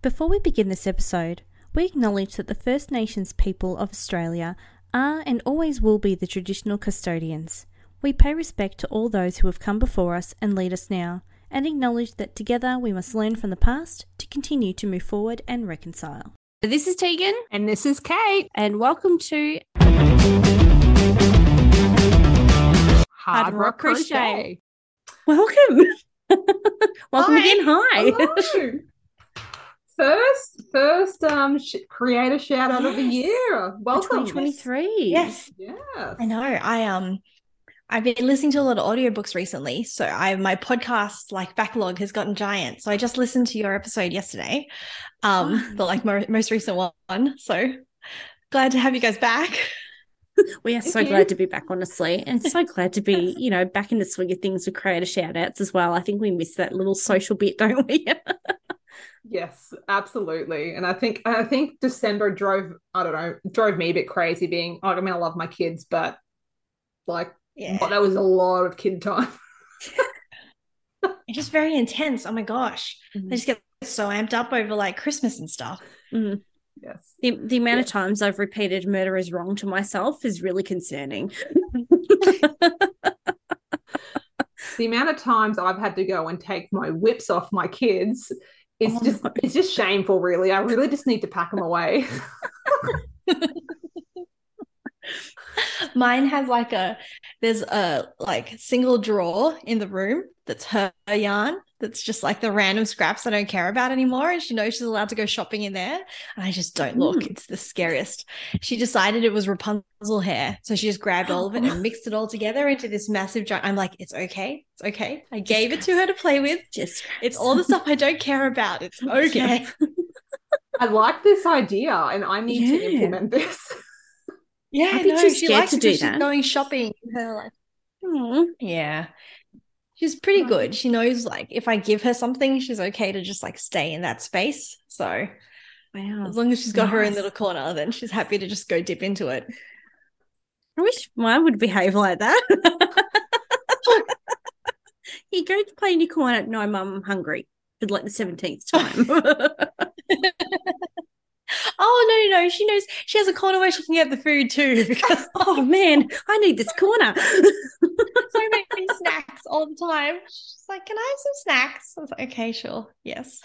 Before we begin this episode, we acknowledge that the First Nations people of Australia are and always will be the traditional custodians. We pay respect to all those who have come before us and lead us now, and acknowledge that together we must learn from the past to continue to move forward and reconcile. This is Tegan, And this is Kate. and welcome to Hard, Rock Crochet. Welcome! Welcome Hi. again. Hi. Hello. first, first um sh- creator shout out of the year. Welcome. 2023. Yes, Yes. I know. I um I've been listening to a lot of audiobooks recently. So I my podcast like backlog has gotten giant. So I just listened to your episode yesterday. Um the like mo- most recent one. So glad to have you guys back. We are so you. glad to be back, honestly, and so glad to be, you know, back in the swing of things with creator shout outs as well. I think we miss that little social bit, don't we? Yes, absolutely. And I think I think December drove I don't know drove me a bit crazy. Being I mean I love my kids, but like Yeah. that was a lot of kid time. It's just very intense. Oh my gosh. Mm. I just get so amped up over like Christmas and stuff. Mm. Yes. The, the amount of times I've repeated murder is wrong to myself is really concerning. The amount of times I've had to go and take my whips off my kids is Oh, just no. it's just shameful, really. I really just need to pack them away. Mine has like a there's a like single drawer in the room that's her yarn that's just like the random scraps I don't care about anymore. And she knows she's allowed to go shopping in there. And I just don't look. Mm. It's the scariest. She decided it was Rapunzel hair. So she just grabbed all of it and mixed it all together into this massive giant. I'm like, it's okay. It's okay. I gave it to her to play with. Just It's all the stuff I don't care about. It's okay. I like this idea and I need to implement this. Yeah, I'd be no, too she scared likes to do that. going shopping. in Her like Aw. Yeah. She's pretty good. She knows like if I give her something, she's okay to just like stay in that space. So Wow. as long as she's got her own little corner, then she's happy to just go dip into it. I wish mine would behave like that. you go to play in your corner. No, mum, I'm hungry for like the 17th time. Oh no, no, no. She knows she has a corner where she can get the food too. Because oh, man, I need this corner. so many snacks all the time. She's like, Can I have some snacks? I was like, Okay, sure. Yes.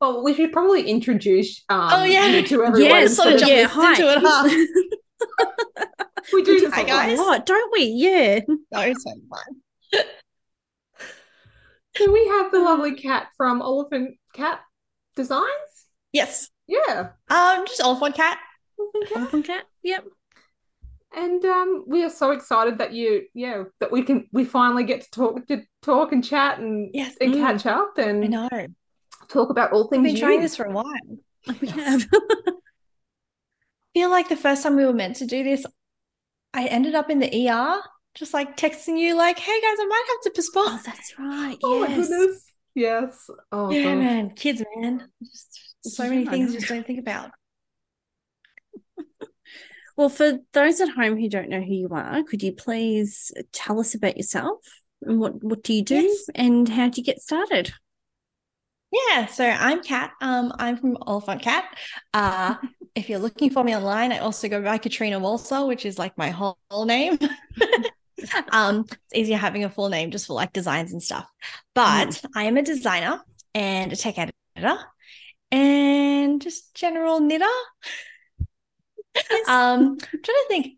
Well, we should probably introduce um, Oh, yeah. you to everyone. yes, sort of jump yeah, into hi. it, huh? we do this Hi, guys. A lot, don't we? Yeah. No, it's so fun. So we have the lovely Kat from Elephant Cat Designs. Yes. Yeah. Um, just Oliphant Kat. Elephant Cat. Welcome, Kat. Yep. And um, we are so excited that you, yeah, that we can, we finally get to talk, to talk and chat and, Yes. and Mm. catch up I and know. I've talk about all things. We've been trying this for a while. We have. feel like the first time we were meant to do this, I ended up in the ER, just like texting you, like, "Hey guys, I might have to postpone." oh, that's right. Oh my goodness. Yes. Oh yeah, gosh. man, kids, man, just so many things you just don't think about. Well, for those at home who don't know who you are, could you please tell us about yourself and what what do you do Yes. and how do you get started? Yeah, so I'm Kat. Um, I'm from Oliphant Kat. Uh, if you're looking for me online, I also go by Katrina Walser, which is like my whole name. um, it's easier having a full name just for like designs and stuff. But I am a designer and a tech editor and just general knitter. Um, I'm trying to think.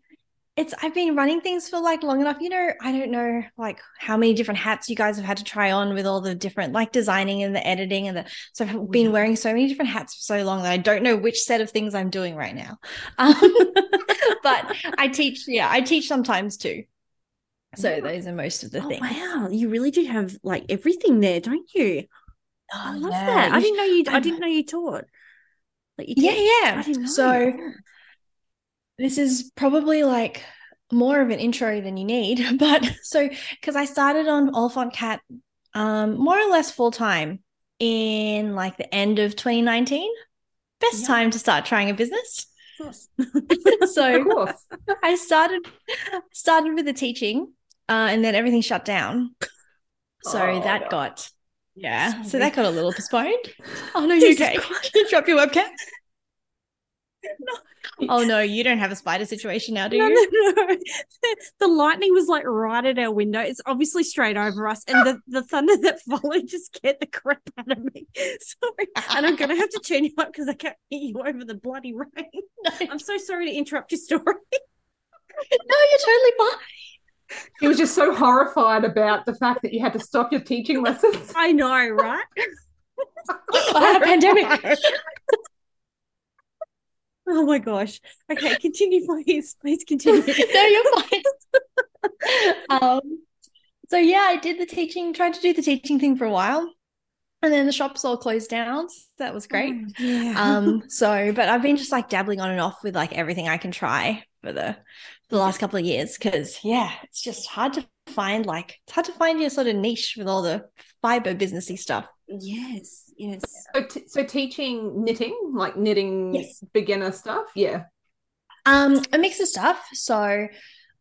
It's I've been running things for like long enough. You know, I don't know like how many different hats you guys have had to try on with all the different like designing and the editing and the so I've been wearing so many different hats for so long that I don't know which set of things I'm doing right now. Um, but I teach, yeah, I teach sometimes too. So Yeah. those are most of the Oh, things. wow, you really do have like everything there, don't you? I Oh, love yeah. that. I didn't know you. I didn't know you taught. Like you Yeah, yeah. I didn't know. So this is probably like more of an intro than you need. But so because I started on Oliphant Kat um more or less full time in like the end of 2019. Best Yeah. time to start trying a business. Of course. so Of course. I started started with the teaching, uh, and then everything shut down. So Oh, that no. got Yeah. So that got a little postponed. Oh no, you okay? You drop your webcam? Oh no, you don't have a spider situation now, do No, you? no, no. The lightning was like right at our window. It's obviously straight over us, and the, the thunder that followed just scared the crap out of me. Sorry, and I'm gonna have to turn you up because I can't hear you over the bloody rain. No, I'm so sorry to interrupt your story. no, you're totally fine. He was just so horrified about the fact that you had to stop your teaching lessons. I know, right? I had a pandemic. Oh my gosh. Okay, continue, please. Please continue. no, you're fine. um, so yeah, I did the teaching, tried to do the teaching thing for a while, and then the shops all closed down. So that was great. Yeah. Um, so but I've been just like dabbling on and off with like everything I can try for the the last couple of years because yeah, it's just hard to find like it's hard to find your sort of niche with all the fiber businessy stuff. yes, yes. So, t- so teaching knitting, like knitting Yes. beginner stuff. Yeah. Um, a mix of stuff. So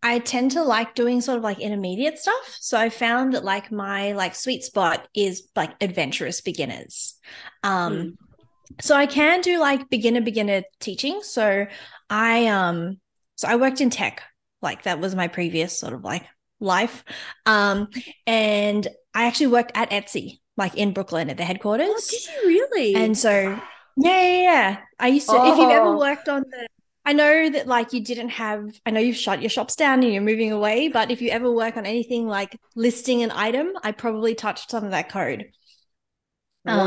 I tend to like doing sort of like intermediate stuff. So I found that like my like sweet spot is like adventurous beginners. Um Mm. so I can do like beginner beginner teaching. So I um so I worked in tech. Like that was my previous sort of like life. Um and I actually worked at Etsy like in Brooklyn at the headquarters. Oh, did you really? And so, yeah, yeah, yeah. I used to, if you've ever Oh. worked on the, I know that like you didn't have, I know you've shut your shops down and you're moving away, but if you ever work on anything like listing an item, I probably touched some of that code. Um,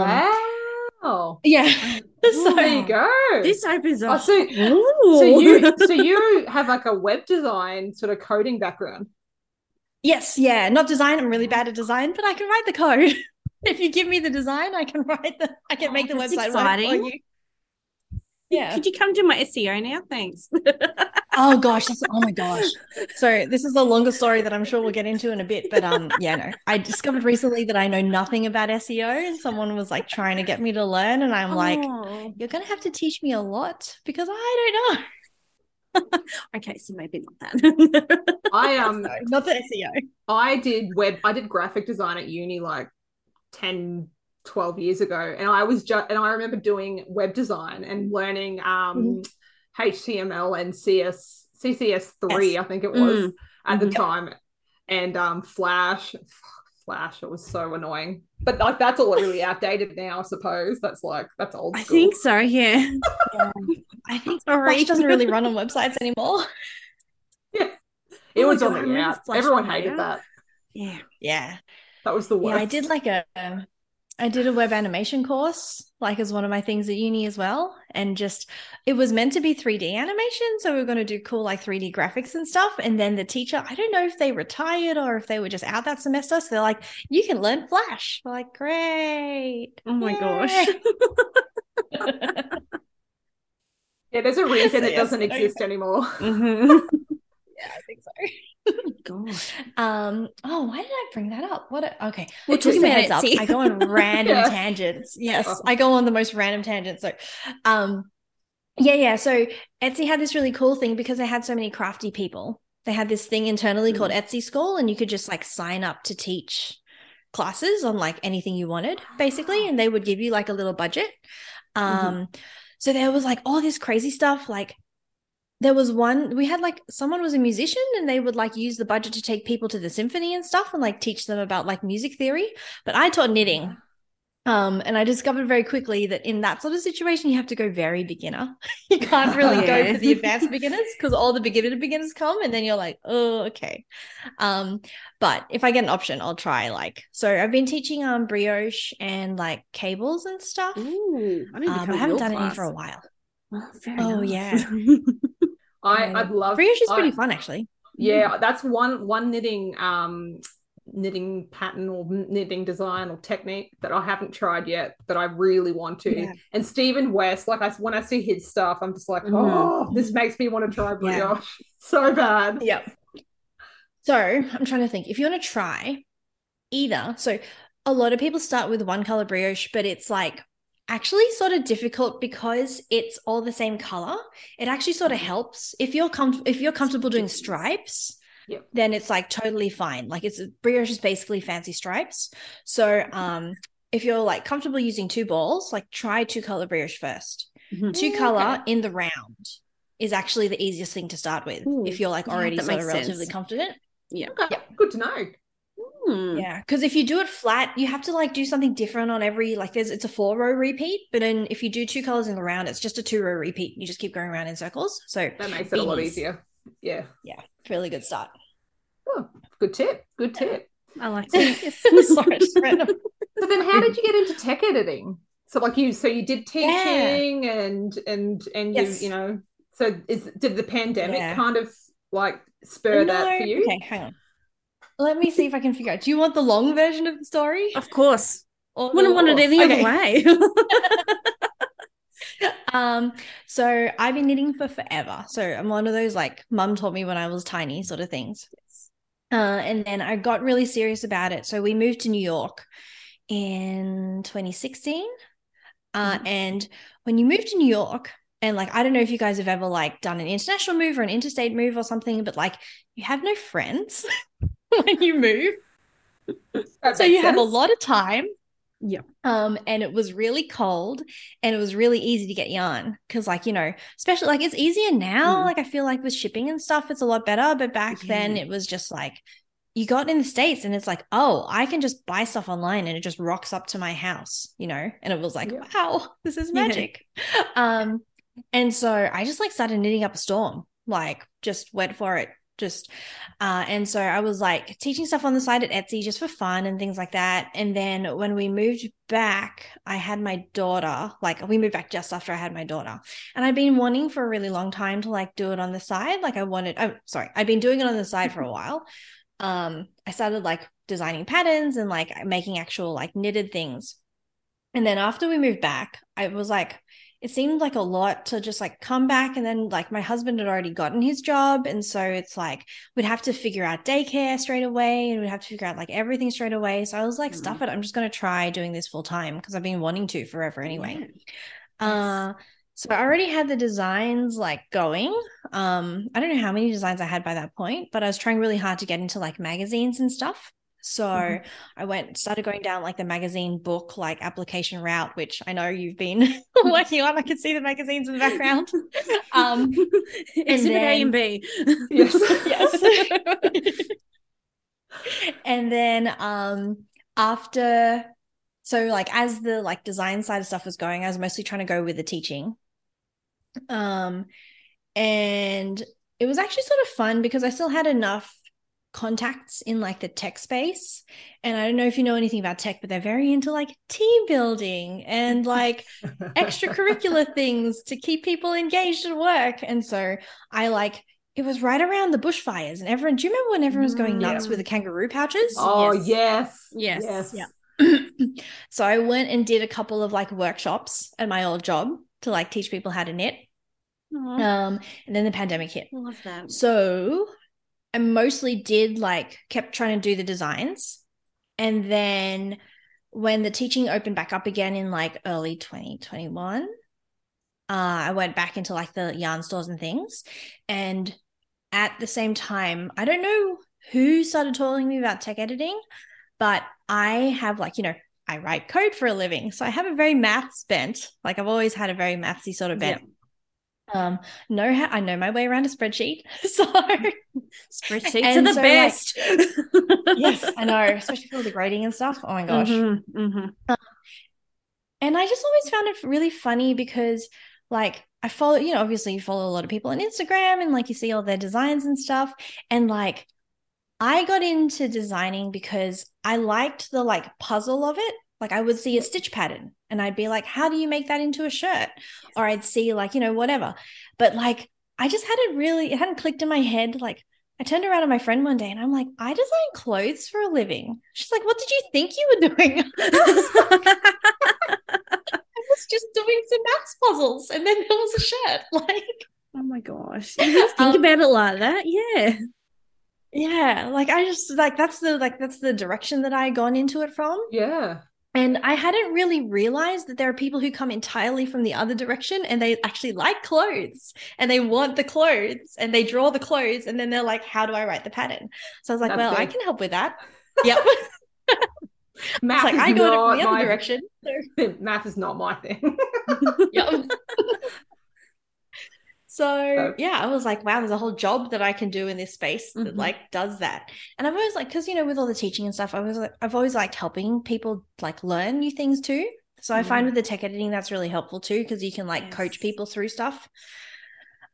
wow. Yeah. So there you go. this opens Oh, up. so, so you so you have like a web design sort of coding background. Yes, yeah. Not design. I'm really oh. bad at design, but I can write the code. if you give me the design, I can write the, I can Oh, make the that's website work for exciting. you. Yeah. Could you come to my SEO now? Thanks. Oh gosh, this, oh my gosh. So this is a longer story that I'm sure we'll get into in a bit, but um yeah, no. I discovered recently that I know nothing about SEO and someone was like trying to get me to learn and I'm like, Oh. you're going to have to teach me a lot because I don't know. okay, so maybe not that. I um No, not the SEO. I did web I did graphic design at uni like 10 12 years ago and I was just and I remember doing web design and learning um HTML and CS CCS3 I think it was Mm. at the Yep. time and um Flash Flash it was so annoying but like that's all really outdated now I suppose that's like that's old I think so, yeah. I think Sorry. Flash doesn't really run on websites anymore. Yeah, it Oh was God, on the out Flash everyone being hated out. that Yeah. Yeah. that was the worst Yeah, I did like a I did a web animation course, like as one of my things at uni as well. And just it was meant to be 3D animation. So we were going to do cool like 3D graphics and stuff. And then the teacher, I don't know if they retired or if they were just out that semester. So they're like, you can learn Flash. We're like, great. Oh my Yay. gosh. yeah there's a reason So, it yes, doesn't okay. exist anymore Mhm. yeah, I think so. Gosh. Um, oh, why did I bring that up? What a, okay. We're Just talking a about heads up. I go on random Yeah. tangents. Yes, Oh. I go on the most random tangents. So, um, yeah, yeah. So Etsy had this really cool thing because they had so many crafty people. They had this thing internally called Etsy School, and you could just like sign up to teach classes on like anything you wanted, basically, and they would give you like a little budget. Um, so there was like all this crazy stuff, like there was one we had like someone was a musician and they would like use the budget to take people to the symphony and stuff and like teach them about like music theory. But i taught knitting um and i discovered very quickly that in that sort of situation you have to go very beginner. You can't really go Yeah. for the advanced beginners because all the beginner beginners come and then you're like oh okay. Um but if i get an option i'll try like so i've been teaching um brioche and like cables and stuff. Ooh, I, um, i haven't done any for a while. Oh, Oh, enough. I I'd love brioche is I- pretty fun actually Yeah, that's one one knitting um knitting pattern or knitting design or technique that I haven't tried yet, but I really want to. Yeah. And Stephen West, like I when I see his stuff, I'm just like, Mhm. oh, this makes me want to try Yeah. brioche so bad. Yep. So I'm trying to think if you want to try either. So a lot of people start with one color brioche, but it's like actually sort of difficult because it's all the same color. It actually sort of helps if you're com- if you're comfortable doing stripes. Yep. Then it's like totally fine. Like it's brioche is basically fancy stripes. So um if you're like comfortable using two balls, like try two color brioche first. Mhm. Two color okay. in the round is actually the easiest thing to start with Ooh, if you're like already that sort of relatively sense. confident. Yeah. Okay, good to know. Hmm. Yeah, because if you do it flat, you have to like do something different on every like there's it's a four row repeat, but then if you do two colors in the round, it's just a two row repeat. You just keep going around in circles. So That makes it a lot easier. Yeah. Yeah, really good start. Oh, good tip. Good tip. I like that. Sorry, just random. So then how did you get into tech editing? So like you so you did teaching and and and you Yes. you know so is did the pandemic Yeah. kind of like spur that for you? Okay, hang on. Let me see if I can figure out. Do you want the long version of the story? Of course. Or Wouldn't want it any Okay. other way. Um, so I've been knitting for forever. So I'm one of those like mum taught me when I was tiny sort of things. Uh, and then I got really serious about it. So we moved to New York in 2016. Uh, Mhm. and when you move to New York, and like I don't know if you guys have ever like done an international move or an interstate move or something, but like you have no friends when you move. That So you have a lot of time. Yeah. Um, and it was really cold and it was really easy to get yarn because, like, you know, especially like it's easier now. Mm. Like, I feel like with shipping and stuff, it's a lot better. But back then, it was just like you got in the States and it's like, oh, I can just buy stuff online and it just rocks up to my house, you know? And it was like, Yeah. wow, this is Yeah. magic. Um, and so I just like started knitting up a storm, like, just went for it. Just uh, and so I was like teaching stuff on the side at Etsy just for fun and things like that. And then when we moved back, I had my daughter, like we moved back just after I had my daughter. And I'd been wanting for a really long time to like do it on the side. Like I wanted, oh, sorry, I'd been doing it on the side for a while. Um, I started like designing patterns and like making actual like knitted things. And then after we moved back, I was like, it seemed like a lot to just like come back and then like my husband had already gotten his job and so it's like we'd have to figure out daycare straight away and we'd have to figure out like everything straight away. So i was like stuff it i'm just going to try doing this full time because i've been wanting to forever anyway. Uh so i already had the designs like going. Um i don't know how many designs i had by that point but i was trying really hard to get into like magazines and stuff so Mhm. I went started going down like the magazine book like application route, which I know you've been working on. I can see the magazines in the background. Um, Exhibit A and B. Yes. yes. and then um after so like as the like design side of stuff was going, I was mostly trying to go with the teaching. Um and it was actually sort of fun because I still had enough contacts in like the tech space. And I don't know if you know anything about tech, but they're very into like team building and like extracurricular things to keep people engaged at work. And so I like it was right around the bushfires and everyone do you remember when everyone was going nuts Mm. with the kangaroo pouches? Oh Yes. yes. Yes. Yes. Yeah. so I went and did a couple of like workshops at my old job to like teach people how to knit. Aw, Um and then the pandemic hit. love that. So I mostly did like kept trying to do the designs. And then when the teaching opened back up again in like early 2021, uh, I went back into like the yarn stores and things. And at the same time, I don't know who started telling me about tech editing, but I have like, you know, I write code for a living. So I have a very maths bent. Like I've always had a very mathsy sort of bent. Um, know how I know my way around a spreadsheet. So Spreadsheets And are the so, like- best. yes, I know, especially for the grading and stuff. Oh my gosh. Mhm, mhm. And I just always found it really funny because, like, I follow, you know, obviously you follow a lot of people on Instagram and like you see all their designs and stuff. And like, I got into designing because I liked the like puzzle of it. Like, I would see a stitch pattern and I'd be like, how do you make that into a shirt? Or I'd see, like, you know, whatever. But like, I just had it really, it hadn't clicked in my head. Like, I turned around to my friend one day and I'm like, I design clothes for a living. She's like, what did you think you were doing? I was just doing some maths puzzles and then there was a shirt. Like, oh my gosh. You think Um, about it like that? Yeah. yeah, like I just like that's the like that's the direction that I gone into it from. Yeah. And I hadn't really realized that there are people who come entirely from the other direction and they actually like clothes and they want the clothes and they draw the clothes and then they're like, how do I write the pattern? So I was like, That's well, I can help with that. Yep. Math like is I go not in the other my- direction. Math is not my thing. Yep. So yeah, I was like, wow, there's a whole job that I can do in this space that Mhm. like does that. And I've always like, because you know, with all the teaching and stuff, I was like, I've always liked helping people like learn new things too. So I find with the tech editing that's really helpful too, because you can like coach people through stuff.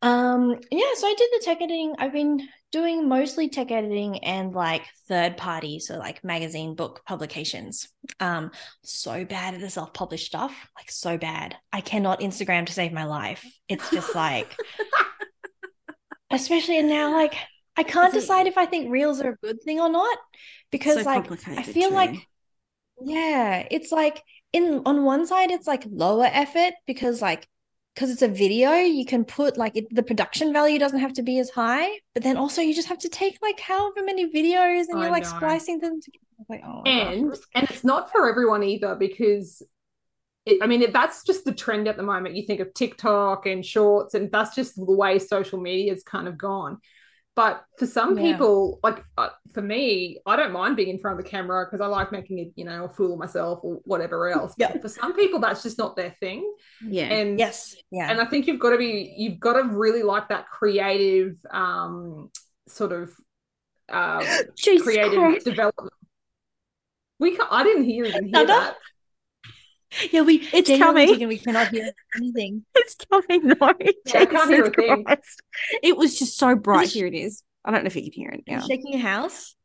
Um, yeah, so I did the tech editing. I've been doing mostly tech editing and like third party, so like magazine book publications. Um, so bad at the self-published stuff, like so bad. I cannot Instagram to save my life. It's just like especially now like I can't Is it- decide if I think reels are a good thing or not because so like I feel too. like yeah, it's like in on one side it's like lower effort because like because it's a video you can put like it, the production value doesn't have to be as high but then also you just have to take like however many videos and I you're like know. splicing them together like oh and and it's not for everyone either because it, I mean if that's just the trend at the moment. You think of TikTok and Shorts, and that's just the way social media has kind of gone. But for some Yeah. people, like uh, for me, I don't mind being in front of the camera because I like making it, you know, a fool of myself or whatever else. Yeah. But for some people, that's just not their thing. yeah. And yes yeah and I think you've got to be you've got to really like that creative um sort of um creative Christ. development. We can't, I didn't hear even hear that. Yeah we It's coming. and we cannot hear anything It's coming. No, Yeah, I can't hear a thing. It was just so bright. it- Here it is. I don't know if you can hear it now. shaking your house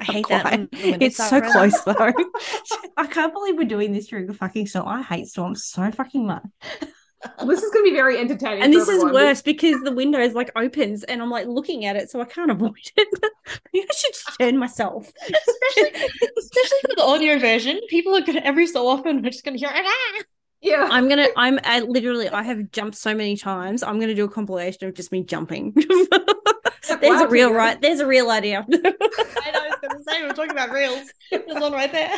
I hate quite. that when the windows It's so close though. I can't believe we're doing this during a fucking storm. I hate storms so fucking much. This is gonna be very entertaining. And for this is worse because the window is like opens and I'm like looking at it, so I can't avoid it. Maybe I should just turn myself. especially especially for the audio version people are gonna every so often we're just gonna hear ah! Yeah. I'm gonna. I'm I literally. I have jumped so many times. I'm gonna do a compilation of just me jumping. There's a real right. There's a real idea. I know I was gonna say we're talking about reels there's one right there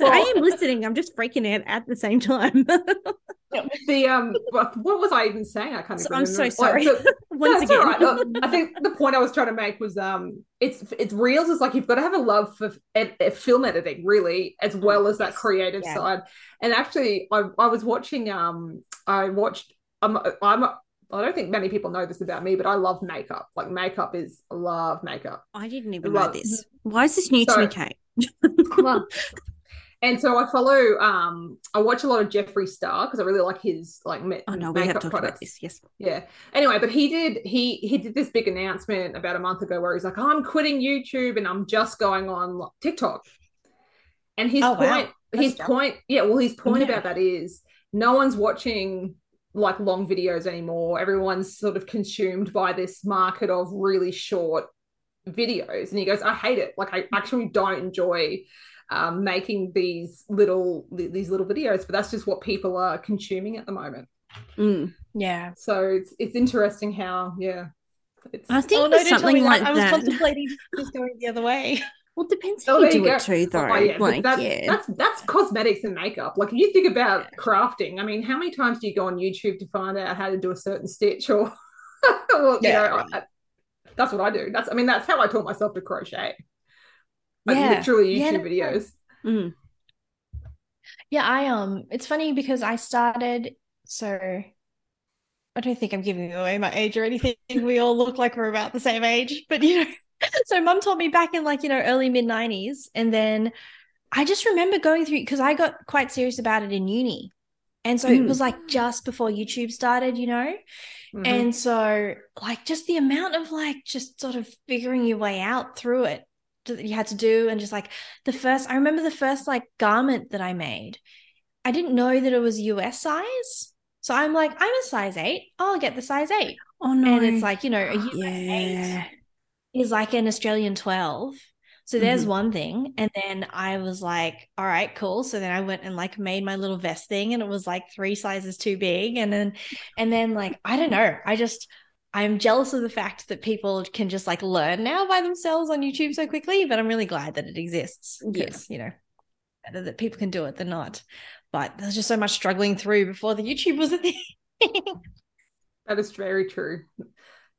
Well, I am listening. I'm just freaking out at the same time. the um what was I even saying? I can't So- I'm so sorry. so- Once again, right. I think the point I was trying to make was um it's it's reels is like you've got to have a love for ed- ed- film editing really as well as that creative Yeah. side. And actually I I was watching um I watched I'm I'm I don't think many people know this about me, but I love makeup. Like makeup is love makeup. I didn't even Well, know this. Why is this new to so- me, Kate? Well, and so I follow um I watch a lot of Jeffree Star because I really like his like ma- Oh no, we have makeup talked products. about this. Yes. Yeah. Anyway, but he did he he did this big announcement about a month ago where he's like, I'm quitting YouTube and I'm just going on TikTok. And his Oh, wow. point, his That's point, yeah, well, his point Yeah. about that is no one's watching like long videos anymore. Everyone's sort of consumed by this market of really short videos. And he goes, I hate it. Like I actually don't enjoy um, making these little these little videos, but that's just what people are consuming at the moment. Mm. yeah So it's it's interesting how yeah. It's, I think oh no with don't tell something like that. I was that. contemplating just going the other way Well, it depends Oh, how there you you do go. it too, though. Oh, yeah, like, that's, yeah. that's that's cosmetics and makeup. Like if you think about crafting, I mean, how many times do you go on YouTube to find out how to do a certain stitch or, or you Yeah. know, I, that's what I do. That's I mean, that's how I taught myself to crochet. Like Yeah. literally Yeah, YouTube that's videos. Mm. Yeah, I um it's funny because I started so I don't think I'm giving away my age or anything. We all look like we're about the same age, but you know, so mum taught me back in like, you know, early mid 90s and then I just remember going through because I got quite serious about it in uni. And so it Mm. was like just before YouTube started, you know? Mhm. And so, like, just the amount of like just sort of figuring your way out through it that you had to do, and just like the first, I remember the first like garment that I made. I didn't know that it was US size. So I'm like, I'm a size eight. I'll get the size eight. Oh no. And it's like, you know, a US yeah. eight is like an Australian 12. So there's Mhm. one thing. And then I was like, all right, cool. So then I went and like made my little vest thing and it was like three sizes too big. And then, and then like, I don't know. I just, I'm jealous of the fact that people can just like learn now by themselves on YouTube so quickly, but I'm really glad that it exists. Yeah. Because, you know, better that people can do it than not. But there's just so much struggling through before the YouTube was a thing. That is very true.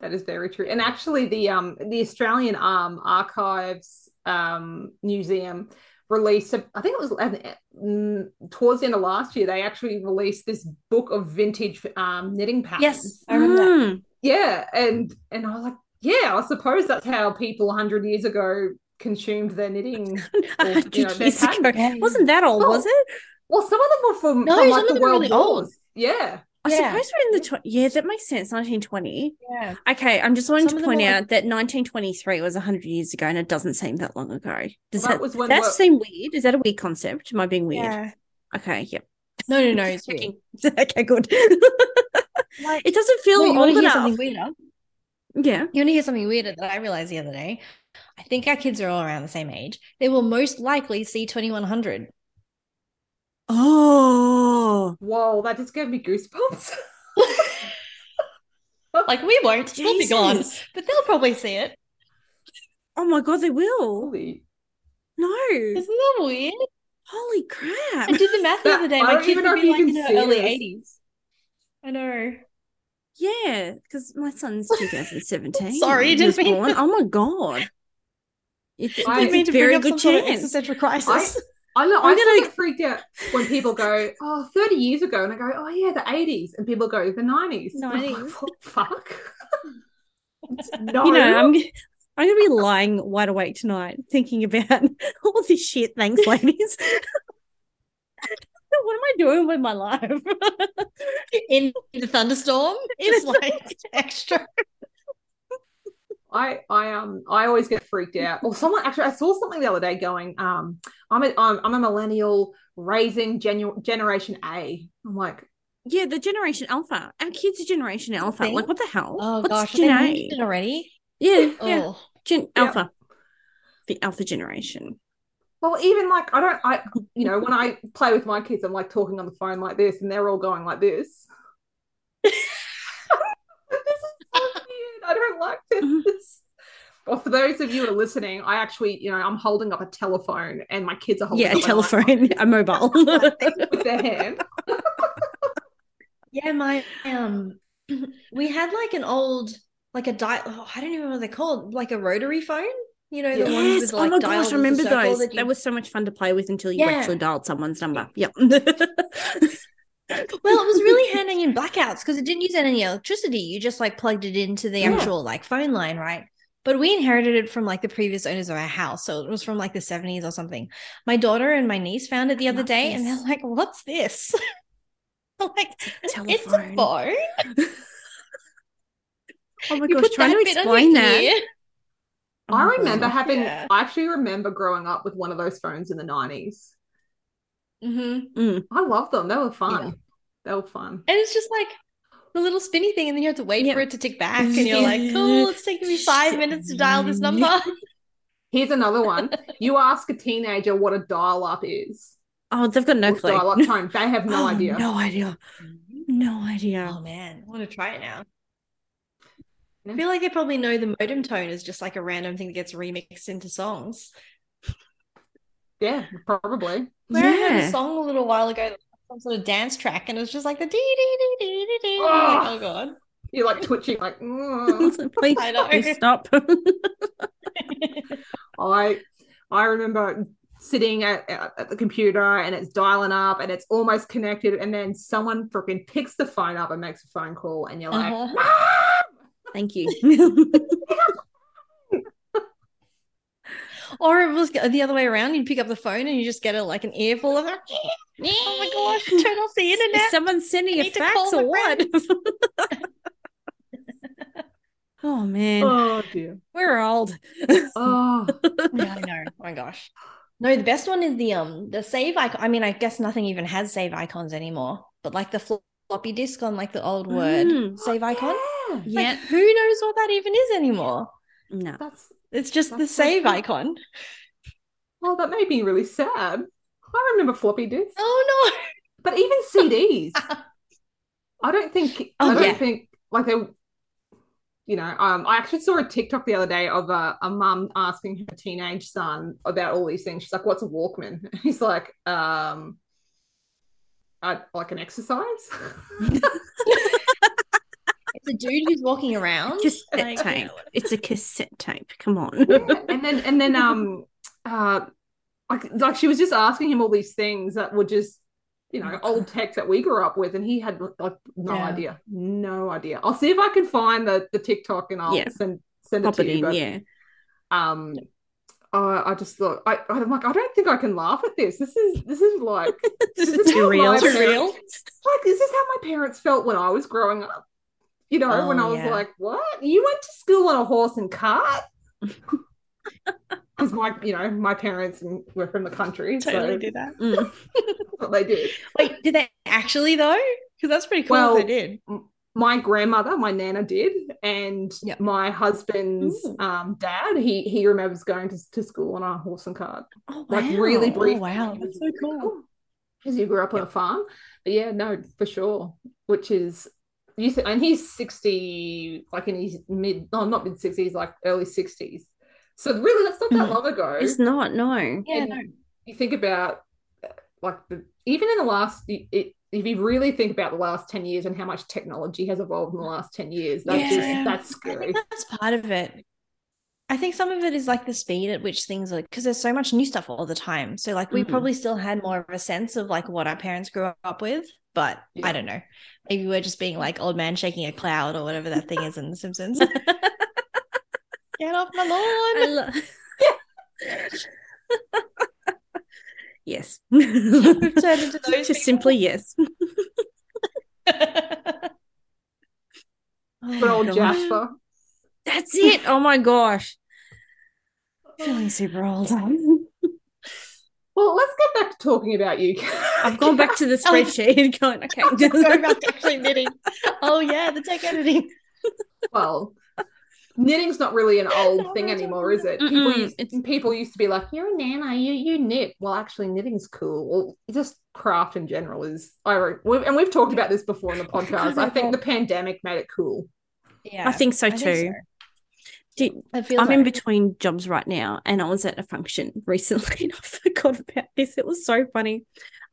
That is very true. And actually, the um the Australian um Archives um Museum released. a- I think it was mm, towards the end of last year. They actually released this book of vintage um, knitting patterns. Yes, I remember that. Mm. Yeah, and and I was like, yeah, I suppose that's how people hundred years ago consumed their knitting. Or, you hundred know, their ago. pattern. Wasn't that old, Well, was it? Well, some of them were from, No, from some like of the them are world really old. Yeah. I Yeah. suppose we're in the tw- yeah, that makes sense. 1920. Yeah. Okay, I'm just wanting Some to point are- out that 1923 was 100 years ago, and it doesn't seem that long ago. Does Well, that that, was when that work- seem weird? Is that a weird concept? Am I being weird? Yeah. Okay, yep. No, no, no. It's weird. Okay, good. Like, it doesn't feel no, you want old to hear enough. something weirder? Yeah. You want to hear something weirder that I realized the other day? I think our kids are all around the same age. They will most likely see 2100. Oh, Whoa, that just gave me goosebumps. Like we won't. We'll be gone. But they'll probably see it. Oh my god, they will. Holy. No. Isn't that weird? Holy crap. I did the math the other day. I My don't kid would know if be like in can her see early this. 80s. I know. Yeah, because my son's 2017. Sorry, he didn't mean- born. Oh my god. It's, I- it's Didn't a very good sort of chance. existential crisis. I know. I'm I still gonna- get freaked out when people go, "Oh, 30 years ago," and I go, "Oh yeah, the 80s," and people go, "The 90s." I'm like, 90s. "What the fuck. no, You know, I'm g- I'm gonna be lying wide awake tonight thinking about all this shit. Thanks, ladies. what am I doing with my life? in the thunderstorm. It's like extra. I I um I always get freaked out. Or someone actually I saw something the other day going um I'm a I'm, I'm a millennial raising genu- generation A. I'm like yeah, the Generation Alpha. Our kids are Generation Alpha. Like, what the hell? Oh What's gosh, Gen they A? already? Yeah, yeah. Oh, Gen Yeah. Alpha. The Alpha generation. Well even like I don't I you know when I play with my kids I'm like talking on the phone like this and they're all going like this. this is so weird. I don't like this. Well, for those of you who are listening, I actually, you know, I'm holding up a telephone and my kids are holding Yeah, a up an telephone, a mobile. with their hand. yeah, my um, we had like an old, like a dial. Oh, I don't even know what they're called, like a rotary phone. You know, the ones with oh like my dials gosh, I remember those. that That was so much fun to play with until you Yeah. actually dialed someone's number. Yep. Well, it was really handy in blackouts because it didn't use any electricity. You just like plugged it into the Yeah. actual like phone line, right? But we inherited it from like the previous owners of our house. So it was from like the 70s or something. My daughter and my niece found it the other Love day and they're like, what's this? I'm like, it's a telephone. phone. Oh my You gosh, trying to that bit on explain that. Ear. Oh I remember God. having, Yeah. I actually remember growing up with one of those phones in the 90s. Mm-hmm. Mm. I love them. They were fun. Yeah. They were fun. And it's just like the little spinny thing, and then you have to wait Yeah. for it to tick back, and you're like, cool, it's taking me five minutes to dial this number. Here's another one. You ask a teenager what a dial up is. Oh, they've got no or clue. dial up tone. They have no Oh, idea. No idea. No idea. Oh man, I want to try it now. Yeah. I feel like they probably know the modem tone is just like a random thing that gets remixed into songs. Yeah, probably. Where I heard a song a little while ago, some sort of dance track, and it was just like the dee dee dee dee dee dee. I'm like, Oh. oh god. You're like twitching, like, "Mm." Please, I know. please stop. I I remember sitting at, at, at the computer and it's dialing up and it's almost connected, and then someone freaking picks the phone up and makes a phone call, and you're like, Uh-huh. "Mom!" Thank you. Or it was the other way around. You'd pick up the phone and you just get a like an earful of it. Oh my gosh, turn off the Is internet. someone sending I a need to fax or my what? oh man, oh dear. we're old. Oh, Yeah, I know. Oh my gosh. No, the best one is the um the save icon. I mean, I guess nothing even has save icons anymore, but like the flo- floppy disk on like the old word Mm. save icon. yeah. Yeah, Like, who knows what that even is anymore? no. That's It's just the That's so save cool. icon. oh, that made me really sad. I remember floppy disks, Oh no. but even CDs. I don't think Oh, I don't yeah. think like they you know, um, I actually saw a TikTok the other day of a, a mum asking her teenage son about all these things. She's like, "What's a Walkman?" He's like, um, I, like an exercise. It's a dude who's walking around. Cassette like, tape. It's a cassette tape. Come on. Yeah, and then and then um uh like like she was just asking him all these things that were just you know old tech that we grew up with, and he had like no Yeah. idea, no idea. I'll see if I can find the the TikTok and I'll Yeah. send send it to it you. in, but, yeah. Um, I I just thought I I'm like I don't think I can laugh at this. This is this is like This is too how real. my Too parents- real. like this is how my parents felt when I was growing up? You know, when Oh, I was yeah. like, "What? You went to school on a horse and cart?" Because my, you know, my parents were from the country, Totally so did that. Mm. what they did. Wait, did they actually though? Because that's pretty cool Well, if they did. My grandmother, my nana, did, and Yep. my husband's um, dad, he he remembers going to, to school on a horse and cart, Oh, like really wow. brief. Oh, wow, that's so cool. Because you grew up on a farm, but yeah, no, for sure. Which is you, th- and he's sixty, like in his mid, no, not mid sixties, like early sixties. So really, that's not that Mm. long ago. It's not, no. Yeah, And no. you think about like the even in the last it, if you really think about the last 10 years and how much technology has evolved in the last 10 years that's Yeah. just that's I scary think that's part of it. I think some of it is like the speed at which things are because there's so much new stuff all the time. So like we Mhm. probably still had more of a sense of like what our parents grew up with, but Yeah. I don't know. Maybe we're just being like old man shaking a cloud or whatever that thing is in The Simpsons. Get off my I lawn. lo- yes. We've turned into those Just simply yes. Oh for old jasper That's it. Oh my gosh. Feeling super old. well let's get back to talking about you I've gone back to the oh, spreadsheet and going, okay. Going back to actually knitting. Oh yeah, the tech editing. well knitting's not really an old Sorry, thing anymore is it people used, it's- people used to be like you're a nana you you knit well actually knitting's cool well just craft in general is i re- we've, and we've talked about this before in the podcast i think the pandemic made it cool Yeah, I think so too. Did- It feels I'm in between jobs right now, and I was at a function recently, and I forgot about this. It was so funny.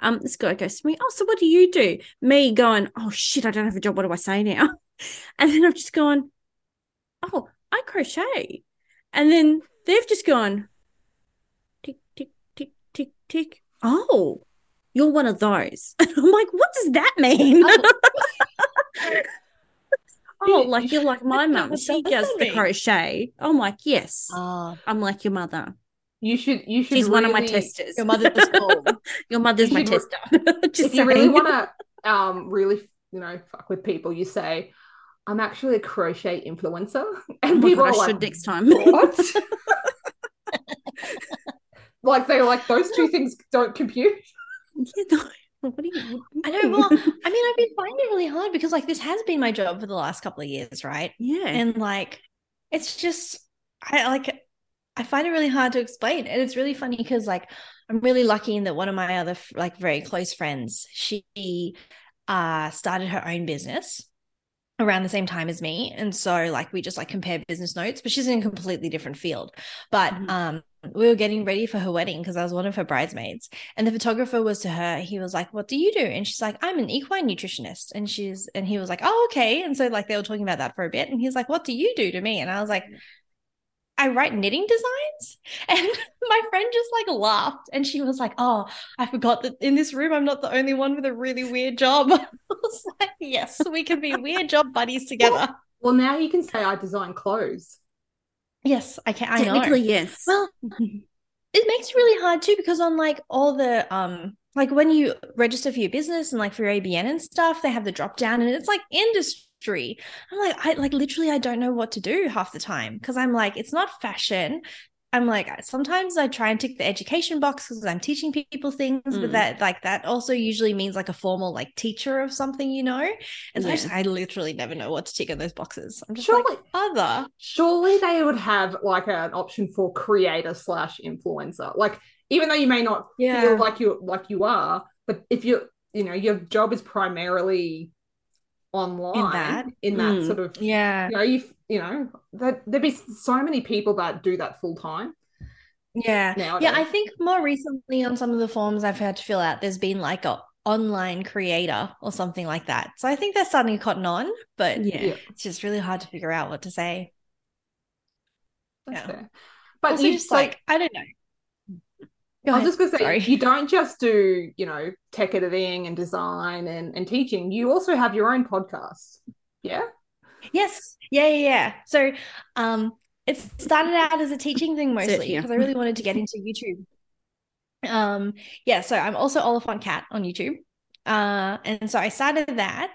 Um, this guy goes to me, "Oh, so what do you do?" Me going, "Oh shit, I don't have a job. What do I say now?" And then I've just gone, "Oh, I crochet," and then they've just gone, tick tick tick tick tick. Oh, you're one of those. And I'm like, what does that mean? oh, like you're like my mum. She does the crochet. I'm like, yes. Ah, I'm like your mother. you should you should She's one of my testers. your mother's the. Your mother's You my re- tester. Just if you really want to um really you know fuck with people you say i'm actually a crochet influencer Oh and my people God, I like should next time. what like they're like those two things don't compute Yeah, no. What do you? I know. Well, I mean, I've been finding it really hard because like this has been my job for the last couple of years, right? yeah. And like, it's just I like I find it really hard to explain, and it's really funny because like I'm really lucky in that one of my other like very close friends, she uh started her own business around the same time as me. And so like we just like compare business notes but she's in a completely different field. But Mhm. um we were getting ready for her wedding because I was one of her bridesmaids. And the photographer was to her he was like what do you do? And she's like I'm an equine nutritionist. And she's and he was like oh okay. And so like they were talking about that for a bit. And he's like what do you do to me? And I was like I write knitting designs and my friend just like laughed and she was like oh I forgot that in this room I'm not the only one with a really weird job I was like yes we can be weird job buddies together well now you can say i design clothes yes I can I know Technically, yes. well it makes it really hard too because on like all the um like when you register for your business and like for your ABN and stuff, they have the drop down and it's like industry. I'm like, I like literally I don't know what to do half the time because I'm like, it's not fashion. I'm like, sometimes I try and tick the education box because I'm teaching people things, Mm. but that like that also usually means like a formal like teacher of something, you know. And so I, just, I literally never know what to tick in those boxes. I'm just surely like other. surely they would have like an option for creator slash influencer like even though you may not Yeah. feel like you like you are but if you you know your job is primarily online that. in that Mm. sort of Yeah. you know you you know that there'd be so many people that do that full time Yeah. now Yeah, I think more recently on some of the forms I've had to fill out, there's been like a online creator or something like that. So I think they're starting to cotton on, but yeah. Yeah. it's just really hard to figure out what to say. that's yeah. fair. but also, you just so- like I don't know. Go I was ahead. just gonna say Sorry. you don't just do, you know, tech editing and design and, and teaching. You also have your own podcast. Yeah. Yes. Yeah, yeah, yeah. So um it started out as a teaching thing mostly because I really wanted to get into YouTube. Um yeah, so I'm also Oliphant Kat on YouTube. Uh and so I started that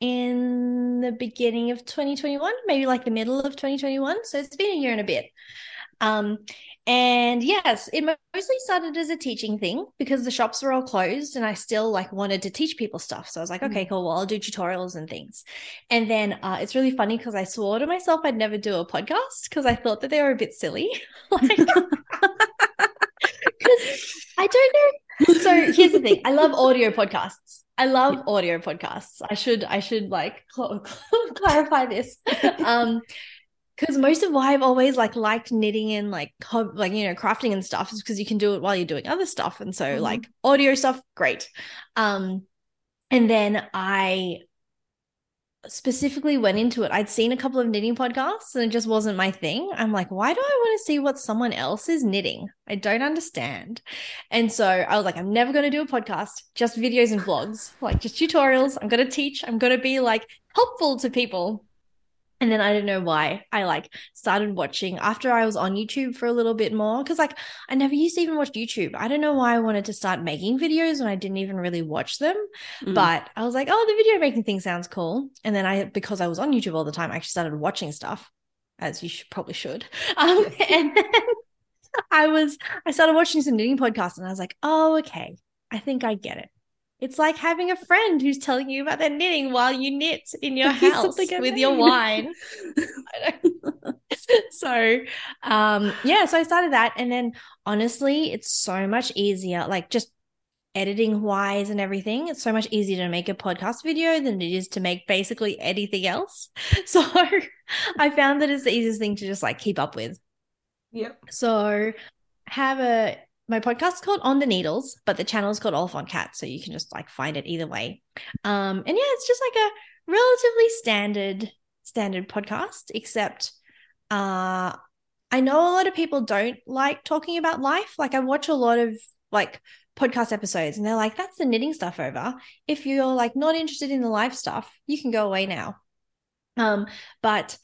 in the beginning of 2021, maybe like the middle of 2021. So it's been a year and a bit. Um and yes, it mostly started as a teaching thing because the shops were all closed and I still like wanted to teach people stuff. So I was like, okay, cool. Well, I'll do tutorials and things. And then uh, it's really funny because I swore to myself I'd never do a podcast because I thought that they were a bit silly. like, because I don't know. So here's the thing: I love audio podcasts. I love audio podcasts. I should I should like cl- clarify this. Um, because most of why I've always like liked knitting and like hob- like you know crafting and stuff is because you can do it while you're doing other stuff, and so Mhm. like audio stuff, great. Um, and then I specifically went into it. I'd seen a couple of knitting podcasts and it just wasn't my thing. I'm like, why do I want to see what someone else is knitting? I don't understand. And so I was like, I'm never going to do a podcast, just videos and vlogs, like just tutorials. I'm going to teach, I'm going to be like helpful to people. And then I don't know why I like started watching after I was on YouTube for a little bit more because like I never used to even watch YouTube. I don't know why I wanted to start making videos when I didn't even really watch them. Mm. But I was like, oh, the video making thing sounds cool. And then I, because I was on YouTube all the time, I actually started watching stuff, as you should, probably should. Um, and then I was, I started watching some knitting podcasts, and I was like, oh, okay, I think I get it. It's like having a friend who's telling you about their knitting while you knit in your house with your wine. I don't- so um yeah so i started that and then honestly it's so much easier like just editing wise and everything it's so much easier to make a podcast video than it is to make basically anything else so i found that it's the easiest thing to just like keep up with Yep. so have a my podcast is called On the Needles, but the channel is called on Cat, so you can just like find it either way. Um, and yeah, it's just like a relatively standard standard podcast, except uh I know a lot of people don't like talking about life. Like I watch a lot of like podcast episodes and they're like, that's the knitting stuff over. If you're like not interested in the life stuff, you can go away now. Um, but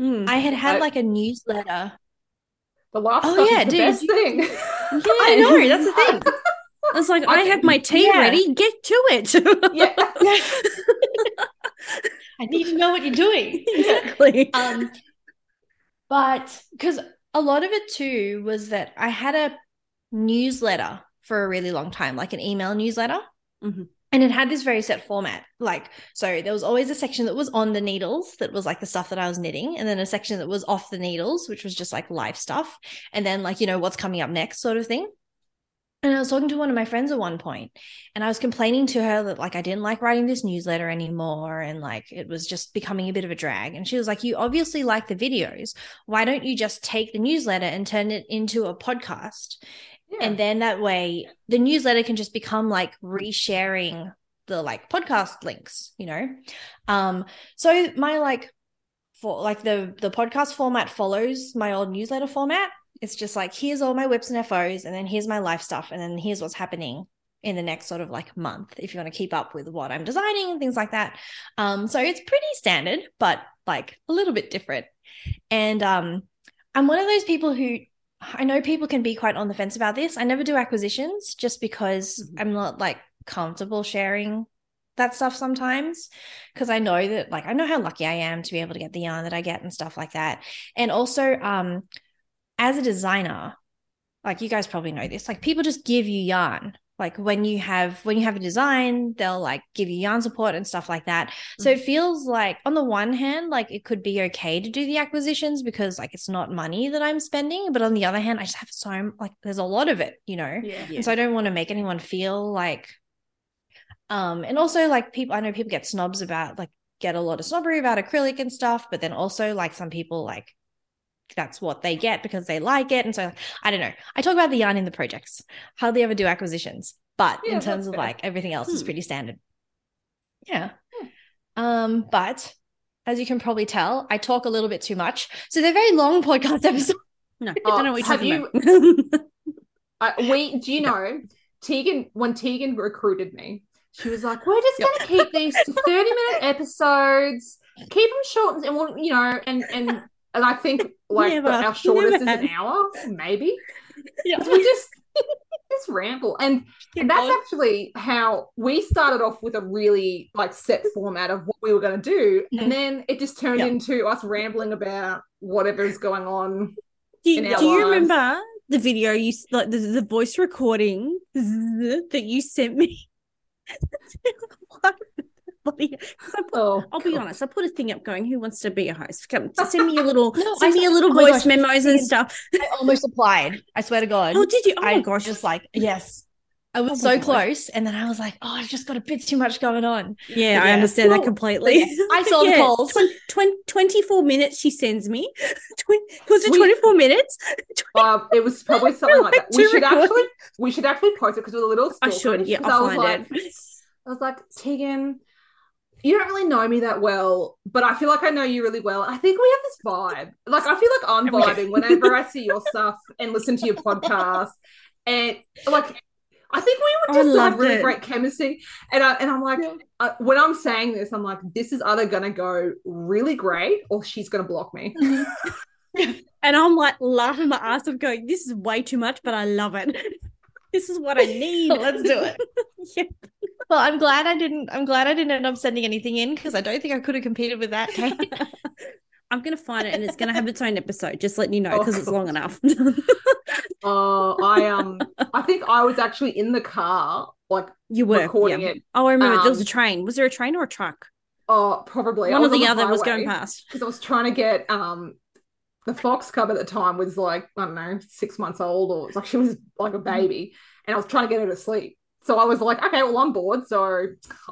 Mm. I had had I- like a newsletter The last Oh, yeah, the dude, best you- thing. I know, that's the thing. It's like I have my tea Yeah. ready. Get to it. yeah. I need to know what you're doing. exactly. Um, but because a lot of it too was that I had a newsletter for a really long time, like an email newsletter. Mhm. And it had this very set format. Like, so there was always a section that was on the needles, that was like the stuff that I was knitting, and then a section that was off the needles, which was just like life stuff. And then, like, you know, what's coming up next, sort of thing. And I was talking to one of my friends at one point, and I was complaining to her that like I didn't like writing this newsletter anymore, and like it was just becoming a bit of a drag. And she was like, "You obviously like the videos. Why don't you just take the newsletter and turn it into a podcast? And then that way, the newsletter can just become like resharing the like podcast links, you know? Um, so my like for like the the podcast format follows my old newsletter format. It's just like here's all my WIPs and FOs, and then here's my life stuff, and then here's what's happening in the next sort of like month if you want to keep up with what I'm designing and things like that. Um, so it's pretty standard, but like a little bit different. And um, I'm one of those people who I know people can be quite on the fence about this. I never do acquisitions just because Mhm. I'm not like comfortable sharing that stuff sometimes because I know that like I know how lucky I am to be able to get the yarn that I get and stuff like that. And also um as a designer, like you guys probably know this, like people just give you yarn. Like when you have when you have a design, they'll like give you yarn support and stuff like that. So it feels like on the one hand, like it could be okay to do the acquisitions because like it's not money that I'm spending, but on the other hand, I just have so like there's a lot of it, you know. Yeah. Yeah. And so I don't want to make anyone feel like um and also like people I know people get snobs about like get a lot of snobbery about acrylic and stuff, but then also like some people like that's what they get because they like it. And so I don't know. I talk about the yarn in the projects. Hardly ever do acquisitions, but Yeah, in terms of fair. like everything else is Hmm. pretty standard. Yeah. Um, but as you can probably tell, I talk a little bit too much. So they're very long podcast episodes. no, I don't know what you're have you- about. Uh, we do you know Tegan when Tegan recruited me, she was like, "We're just going to keep these to thirty minute episodes, keep them short, and we'll, you know, and and and I think like Never. our shortest is an hour, maybe. Yeah. we just just ramble, and and that's actually how we started off with a really like set format of what we were going to do, and mm-hmm. then it just turned Yeah. into us rambling about whatever's going on. Do you, in our do you remember the video you like the, the voice recording that you sent me? What? Bloody- 'cause I put- Oh, I'll be honest. I put a thing up going, "Who wants to be a host? Come send me a little, No, send I- me a little oh voice gosh, memos and stuff." I almost applied. I swear to God. Oh, did you? Oh my I gosh! just like yes. I was Oh so God. close, and then I was like, "Oh, I've just got a bit too much going on." yeah, But I yeah. understand that completely. yeah, I saw the calls. 20, 24 minutes she sends me. 20, was it We- 24 minutes? Uh, it was probably something like that. We should record. actually, we should actually post it because it was a little. I should. stalkerish, Yeah, 'cause I'll I was find like, it. I was like, Tegan, you don't really know me that well, but I feel like I know you really well. I think we have this vibe. Like I feel like I'm vibing whenever I see your stuff and listen to your podcast, and like. I think we would just have really it. great chemistry, and I, and I'm like, uh, when I'm saying this, I'm like, this is either gonna go really great or she's gonna block me. And I'm like laughing my ass off, going, "This is way too much, but I love it. this is what I need. Let's do it. yeah. Well, I'm glad I didn't. I'm glad I didn't end up sending anything in because I don't think I could have competed with that. Kate. I'm gonna find it, and it's gonna have its own episode. Just letting you know because it's long enough. Oh, I um, I think I was actually in the car, like, you were Recording yeah. it. Oh, I remember there was a Um, train. Was there a train or a truck? oh, probably One or the other was going past. because I was trying to get um, the fox cub at the time was like I don't know six months old or it's like she was like a baby, and I was trying to get her to sleep. So I was like, okay, well, I'm bored, so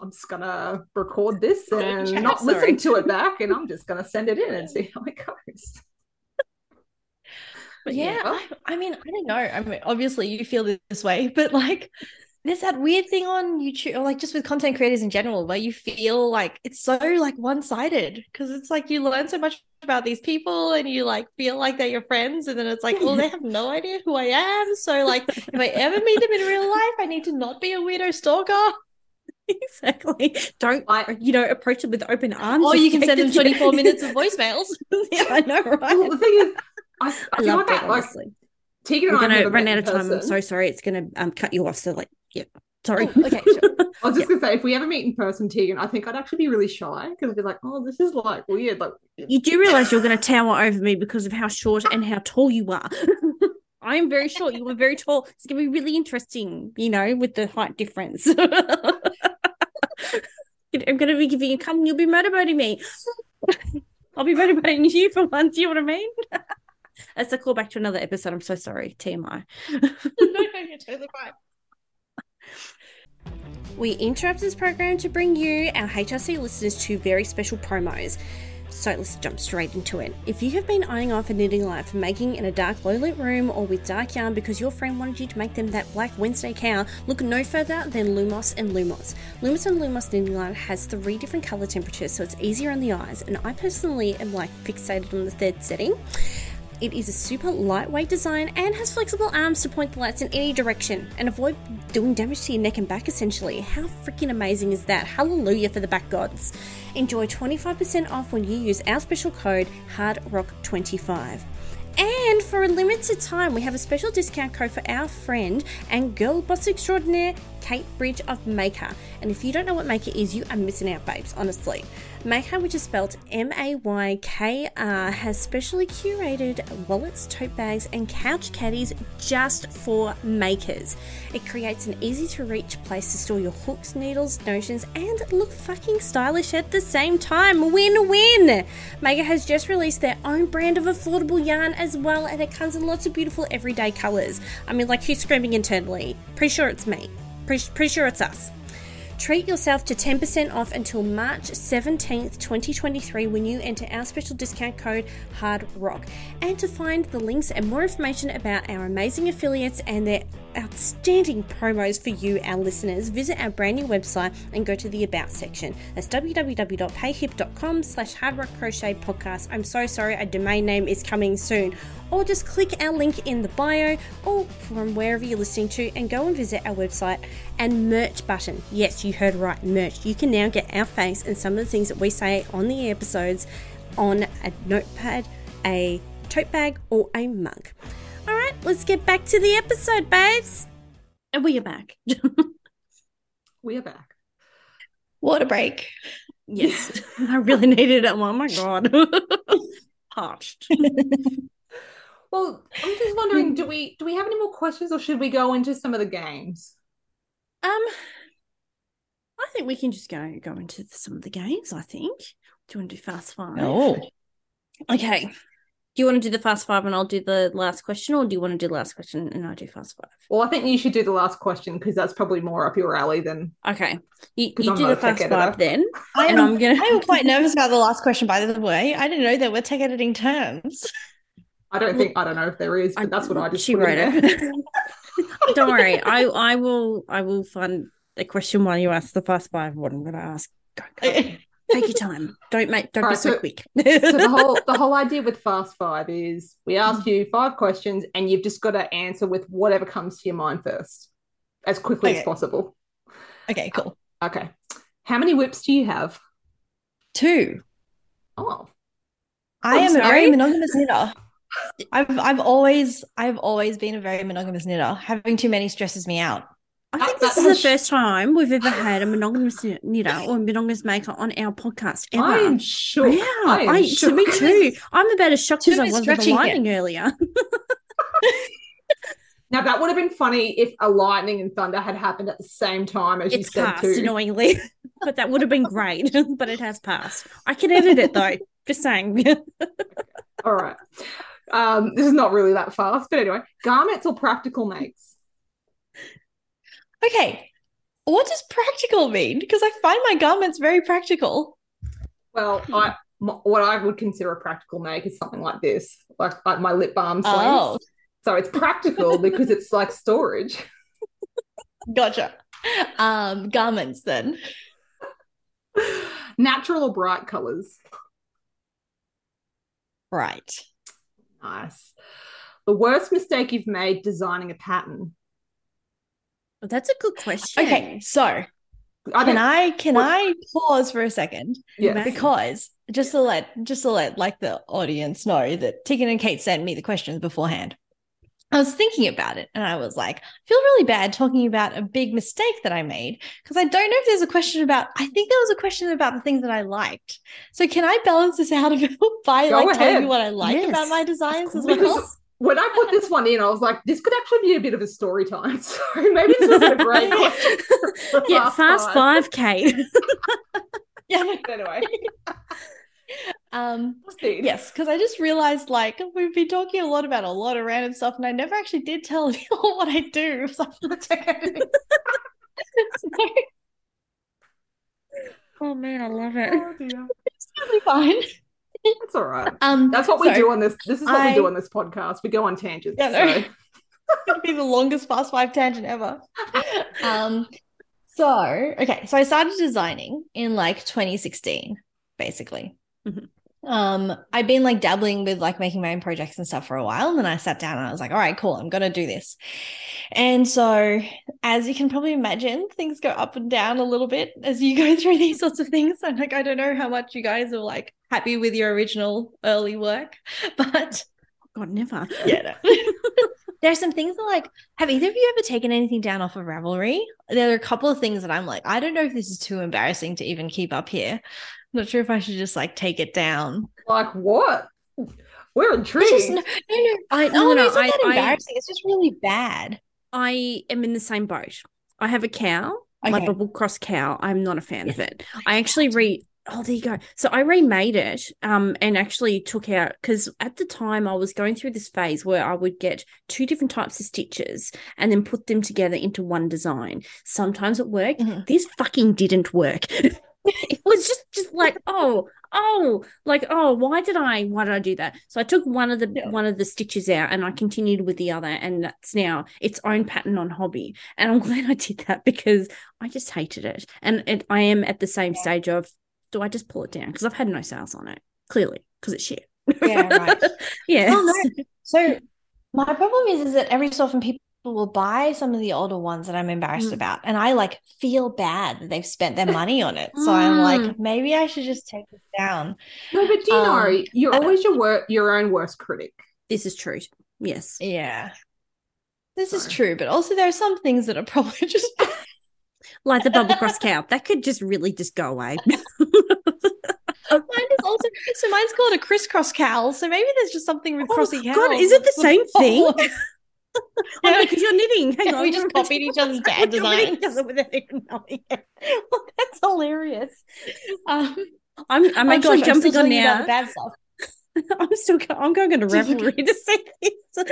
I'm just gonna record this and Yeah, not sorry. listen to it back, and I'm just gonna send it in and see how it goes. But yeah, I, I mean, I don't know. I mean, obviously you feel this way, but like, there's that weird thing on YouTube, or like just with content creators in general, where you feel like it's so like one-sided because it's like you learn so much about these people and you like feel like they're your friends, and then it's like, oh, they have no idea who I am. So like, if I ever meet them in real life, I need to not be a weirdo stalker. exactly. Don't I- you know approach it with open arms. Or you can send them 24 minutes of voicemails. yeah, I know, right? Well, the thing is, I, I, I love like, that. Like Honestly, Tegan we're I have gonna run out of time. I'm so sorry. It's gonna um cut you off. So like, yeah, sorry. Oh, okay, sure. I was just gonna say, if we ever meet in person, Tegan, I think I'd actually be really shy because I'd be like, "Oh, this is like weird." Like, You do realize you're going to tower over me because of how short and how tall you are. I am very short. You are very tall. It's going to be really interesting, you know, with the height difference. I'm going to be giving you a cut and you'll be motivating me. I'll be motivating you for once. You know what I mean? That's a callback to another episode. I'm so sorry. TMI. no, no, you're totally fine. We interrupt this program to bring you, our HRC listeners, two very special promos. So let's jump straight into it. If you have been eyeing off a knitting light for making in a dark low lit room or with dark yarn because your friend wanted you to make them that black Wednesday cow, look no further than Lumos and Lumos. Lumos and Lumos knitting light has three different color temperatures, so it's easier on the eyes. And I personally am like fixated on the third setting. It is a super lightweight design and has flexible arms to point the lights in any direction and avoid doing damage to your neck and back essentially. How freaking amazing is that? Hallelujah for the back gods. Enjoy 25% off when you use our special code HARDROCK25. And for a limited time, we have a special discount code for our friend and girl boss extraordinaire, Kate Bridge of Maykr. And if you don't know what Maykr is, you are missing out, babes, honestly. Maykr, which is spelled M A Y K R, has specially curated wallets, tote bags, and couch caddies just for makers. It creates an easy to reach place to store your hooks, needles, notions, and look fucking stylish at the same time. Win win! Maykr has just released their own brand of affordable yarn as well, and it comes in lots of beautiful everyday colours. I mean, like, who's screaming internally? Pretty sure it's me. Pretty, pretty sure it's us. Treat yourself to 10% off until March 17th, 2023 when you enter our special discount code HARDROCK. And to find the links and more information about our amazing affiliates and their outstanding promos for you, our listeners, visit our brand new website and go to the About section. That's www.payhip.com slash crochet podcast. I'm so sorry, a domain name is coming soon. Or just click our link in the bio or from wherever you're listening to and go and visit our website and merch button. Yes, you heard right, merch. You can now get our face and some of the things that we say on the episodes on a notepad, a tote bag, or a mug. All right, let's get back to the episode, babes. And we are back. We are back. Water break. yes. I really needed it. Oh my god. Parched. Well, I'm just wondering, do we do we have any more questions, or should we go into some of the games? Um I think we can just go go into some of the games, I think. Do you want to do fast five? Oh. Okay. Do you want to do the fast five and I'll do the last question, or do you want to do the last question and I do fast five? Well, I think you should do the last question because that's probably more up your alley than. Okay. You, 'Cause you I'm do the a tech fast editor. five then. I And am, I'm gonna I am quite nervous about the last question, by the way. I didn't know there were tech editing terms. I don't think I don't know if there is, but that's what I just she put wrote in there. it. Don't worry. I I will I will find a question while you ask the fast five what I'm gonna ask. Go, go. Take your time. Don't make don't be Alright, so so- quick. so the whole the whole idea with fast five is we ask mm. you five questions and you've just got to answer with whatever comes to your mind first, as quickly as possible. okay, cool. Okay. How many WIPs do you have? Two. Oh, I I'm am a sorry? very monogamous knitter. I've I've always I've always been a very monogamous knitter. Having too many stresses me out. I That- think this is the first time we've ever had a monogamous knitter or a monogamous maker on our podcast ever. I am sure. yeah, I am I, shook. to me too. I'm about as shocked as I was with the lightning earlier. Now that would have been funny if a lightning and thunder had happened at the same time as you It's said passed too. annoyingly, but that would have been great. but it has passed. I can edit it though. Just saying. All right. Um, this is not really that fast, but anyway, garments or practical makes? Okay. What does practical mean? Because I find my garments very practical. Well, I m- what I would consider a practical make is something like this, like like my lip balm sleeves. Oh, So it's practical because it's like storage. gotcha. Um, garments then. Natural or bright colors? Right. Nice. The worst mistake you've made designing a pattern? Oh, that's a good question. Okay, so I can I can what- I pause for a second? yes. Because just to let just to let like the audience know that Tegan and Kate sent me the questions beforehand. I was thinking about it and I was like, I feel really bad talking about a big mistake that I made because I don't know if there's a question about I think there was a question about the things that I liked. So can I balance this out a bit by Go like telling you what I like Yes, about my designs as well? When I put this one in, I was like, this could actually be a bit of a story time. So maybe this is a great question. yeah, fast five, Kate. Yeah. Anyway, Um. Yes, because I just realized like we've been talking a lot about a lot of random stuff, and I never actually did tell you what I do. So, Oh man, I love it. Oh, dear. it's totally fine. That's all right. Um, That's what we so, do on this. This is what we do on this podcast. We go on tangents. Yeah, no. so. It'd be the longest fast five tangent ever. Um, so okay, so I started designing in like 2016, basically. Mhm. Um, I've been like dabbling with like making my own projects and stuff for a while, and then I sat down and I was like, all right, cool, I'm gonna do this. And so, as you can probably imagine, things go up and down a little bit as you go through these sorts of things. And like, I don't know how much you guys are like happy with your original early work, but God, never. yeah. no. there are some things that like, have either of you ever taken anything down off of Ravelry? There are a couple of things that I'm like, I don't know if this is too embarrassing to even keep up here. I'm not sure if I should just like take it down. Like what? We're intrigued. just no, no, no. I No, no, no, no, it's not I, that I embarrassing. It's just really bad. I am in the same boat. I have a cow, my bubble cross cowl. I'm not a fan of it. I actually re oh there you go. So I remade it um and actually took out because at the time I was going through this phase where I would get two different types of stitches and then put them together into one design. Sometimes it worked. Mhm. This fucking didn't work. it was just just like oh oh like oh why did i why did i do that so i took one of the Yeah. one of the stitches out and i continued with the other and that's now its own pattern on hobby and i'm glad i did that because i just hated it and it, i am at the same Yeah. stage of do i just pull it down because i've had no sales on it clearly because it's shit Yeah, right. yeah Oh, no. So my problem is, is that every so often people will buy some of the older ones that I'm embarrassed Mm. about, and I like feel bad that they've spent their money on it. So I'm like, maybe I should just take it down. No, but do you know Um, you're always your wor- your own worst critic. this is true yes Yeah. This is true, but also there are some things that are probably just like the bubble cross cowl that could just really just go away mine is also so mine's called a crisscross cowl. So maybe there's just something with Oh, crossy cows. God, is it the same thing? Yeah. Oh, no, because you're knitting. Hang Yeah, on. we just copied each other's bad We copied each designs. without even knowing it. Well, that's hilarious. Um, I'm, oh I'm gosh, sorry, jumping on telling you about now. the bad stuff. I'm still go- I'm going to Ravelry to see this.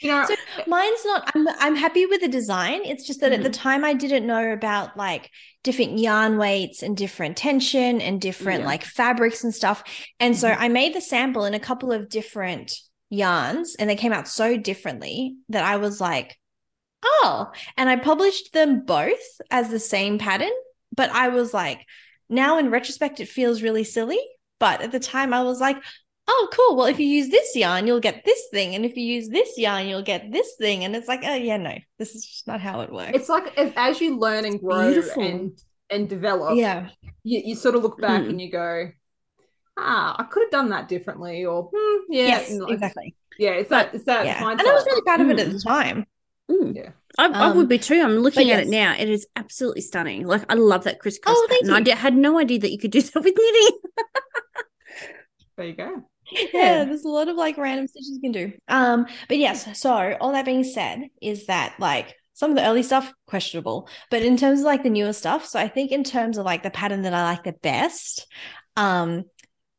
You know, So mine's not. I'm I'm happy with the design. It's just that at the mm-hmm. time I didn't know about like different yarn weights and different tension and different Yeah. like fabrics and stuff. And so mm-hmm. I made the sample in a couple of different yarns, and they came out so differently that I was like, oh. And I published them both as the same pattern, but I was like, now in retrospect, it feels really silly. But at the time, I was like, oh, cool. Well, if you use this yarn, you'll get this thing. And if you use this yarn, you'll get this thing. And it's like, oh, yeah, no, this is just not how it works. it's like as, as you learn and grow beautiful. and and develop, yeah. you, you sort of look back Hmm. and you go, ah, I could have done that differently, or hmm, yeah, yes, like- exactly. yeah. It's that it's that Yeah. And. I was really proud of it at the time. Mm. Yeah. I, I Um, would be too. I'm looking but at it now. It is absolutely stunning. Like I love that crisscross Oh, thank pattern. I you. di- had no idea that you could do that with knitting. there you go. Yeah, there's a lot of like random stitches you can do. Um, but yes, so all that being said, is that like some of the early stuff questionable, but in terms of like the newer stuff, so I think in terms of like the pattern that I like the best, um,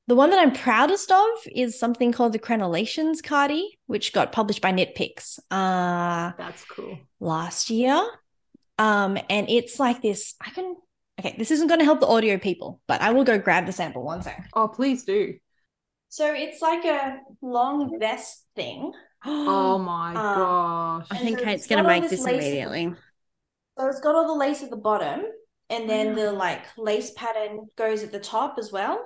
the one that I'm proudest of is something called the Crenellations Cardi, which got published by Knit Picks uh That's cool. last year. Um, and it's like this. I can okay, this isn't gonna help the audio people, but I will go grab the sample one sec. Oh, please do. So it's like a long vest thing. Oh my Um, gosh. I think so Kate's going to make this this lace- immediately. So it's got all the lace at the bottom, and then the like lace pattern goes at the top as well.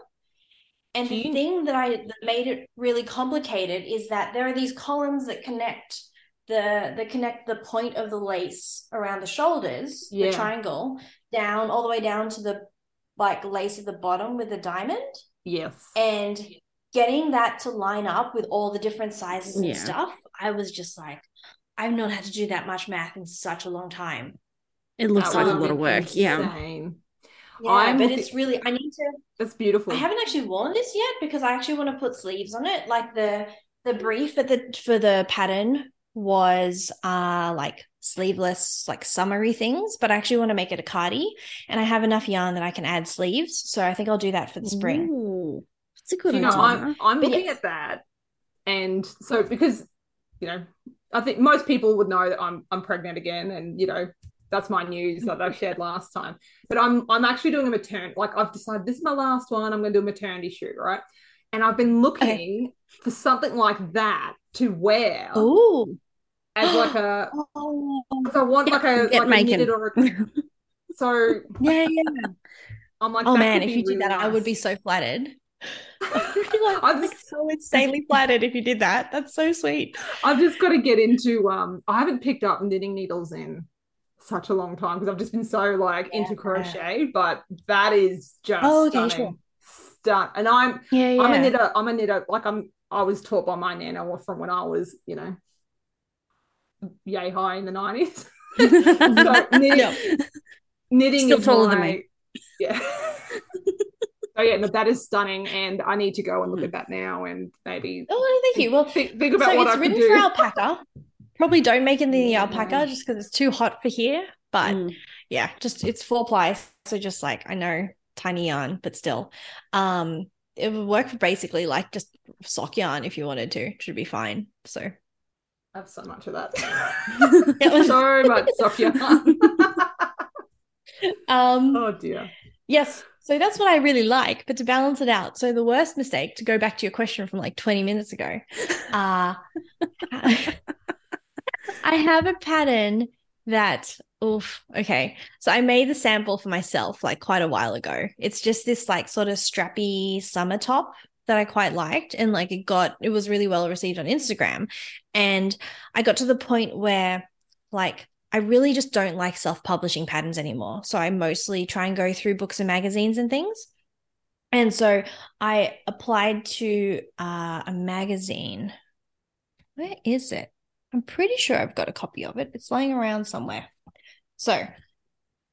And Do the thing that I that made it really complicated is that there are these columns that connect the that connect the point of the lace around the shoulders, Yeah. the triangle, down all the way down to the like lace at the bottom with the diamond. Yes. and getting that to line up with all the different sizes and Yeah. stuff i was just like i've not had to do that much math in such a long time It looks That like a lot of work. Yeah. insane. yeah I'm but looking- it's really i need to That's beautiful. i haven't actually worn this yet because i actually want to put sleeves on it like the the brief at the for the pattern was uh like sleeveless like summery things but i actually want to make it a cardi and i have enough yarn that i can add sleeves so i think i'll do that for the spring Ooh, that's a good you know. I'm I'm But looking yes. at that, and so because you know, I think most people would know that I'm I'm pregnant again, and you know, that's my news that I shared last time. But I'm I'm actually doing a maternity. Like I've decided this is my last one. I'm going to do a maternity shoot, right? And I've been looking for something like that to wear oh as like a. oh I want like a Get like a knitted or a, so yeah yeah I'm like, Oh man, if you did really that, I would be so flattered. Like, I'm just- so insanely flattered if you did that. That's so sweet. I've just got to get into um I haven't picked up knitting needles in such a long time because I've just been so like into Yeah. crochet, but that is just Oh, okay, stunning. Stun and I'm Yeah, yeah. I'm a knitter, I'm a knitter, like I'm I was taught by my nana from when I was, you know, yay high in the 90s. so knitting, Yeah. knitting Still is taller than me. Yeah. So yeah, no, that is stunning, and I need to go and look at that now and maybe Oh, thank you. Well, think, think about so what it's I written do. for alpaca. Probably don't make it in the alpaca just because it's too hot for here. But Mm. yeah, just it's four ply. So just like I know tiny yarn, but still. Um it would work for basically like just sock yarn if you wanted to. It Should be fine. So I have so much of that. It was- so much sock yarn. Um, Oh dear. Yes. So that's what I really like. But to balance it out, so the worst mistake, to go back to your question from like 20 minutes ago, uh, I have a pattern that, oof, okay. So I made the sample for myself like quite a while ago. It's just this like sort of strappy summer top that I quite liked. And like it got, it was really well received on Instagram. And I got to the point where like I really just don't like self publishing patterns anymore. So I mostly try and go through books and magazines and things. And so I applied to uh, a magazine. Where is it? I'm pretty sure I've got a copy of it. It's laying around somewhere. So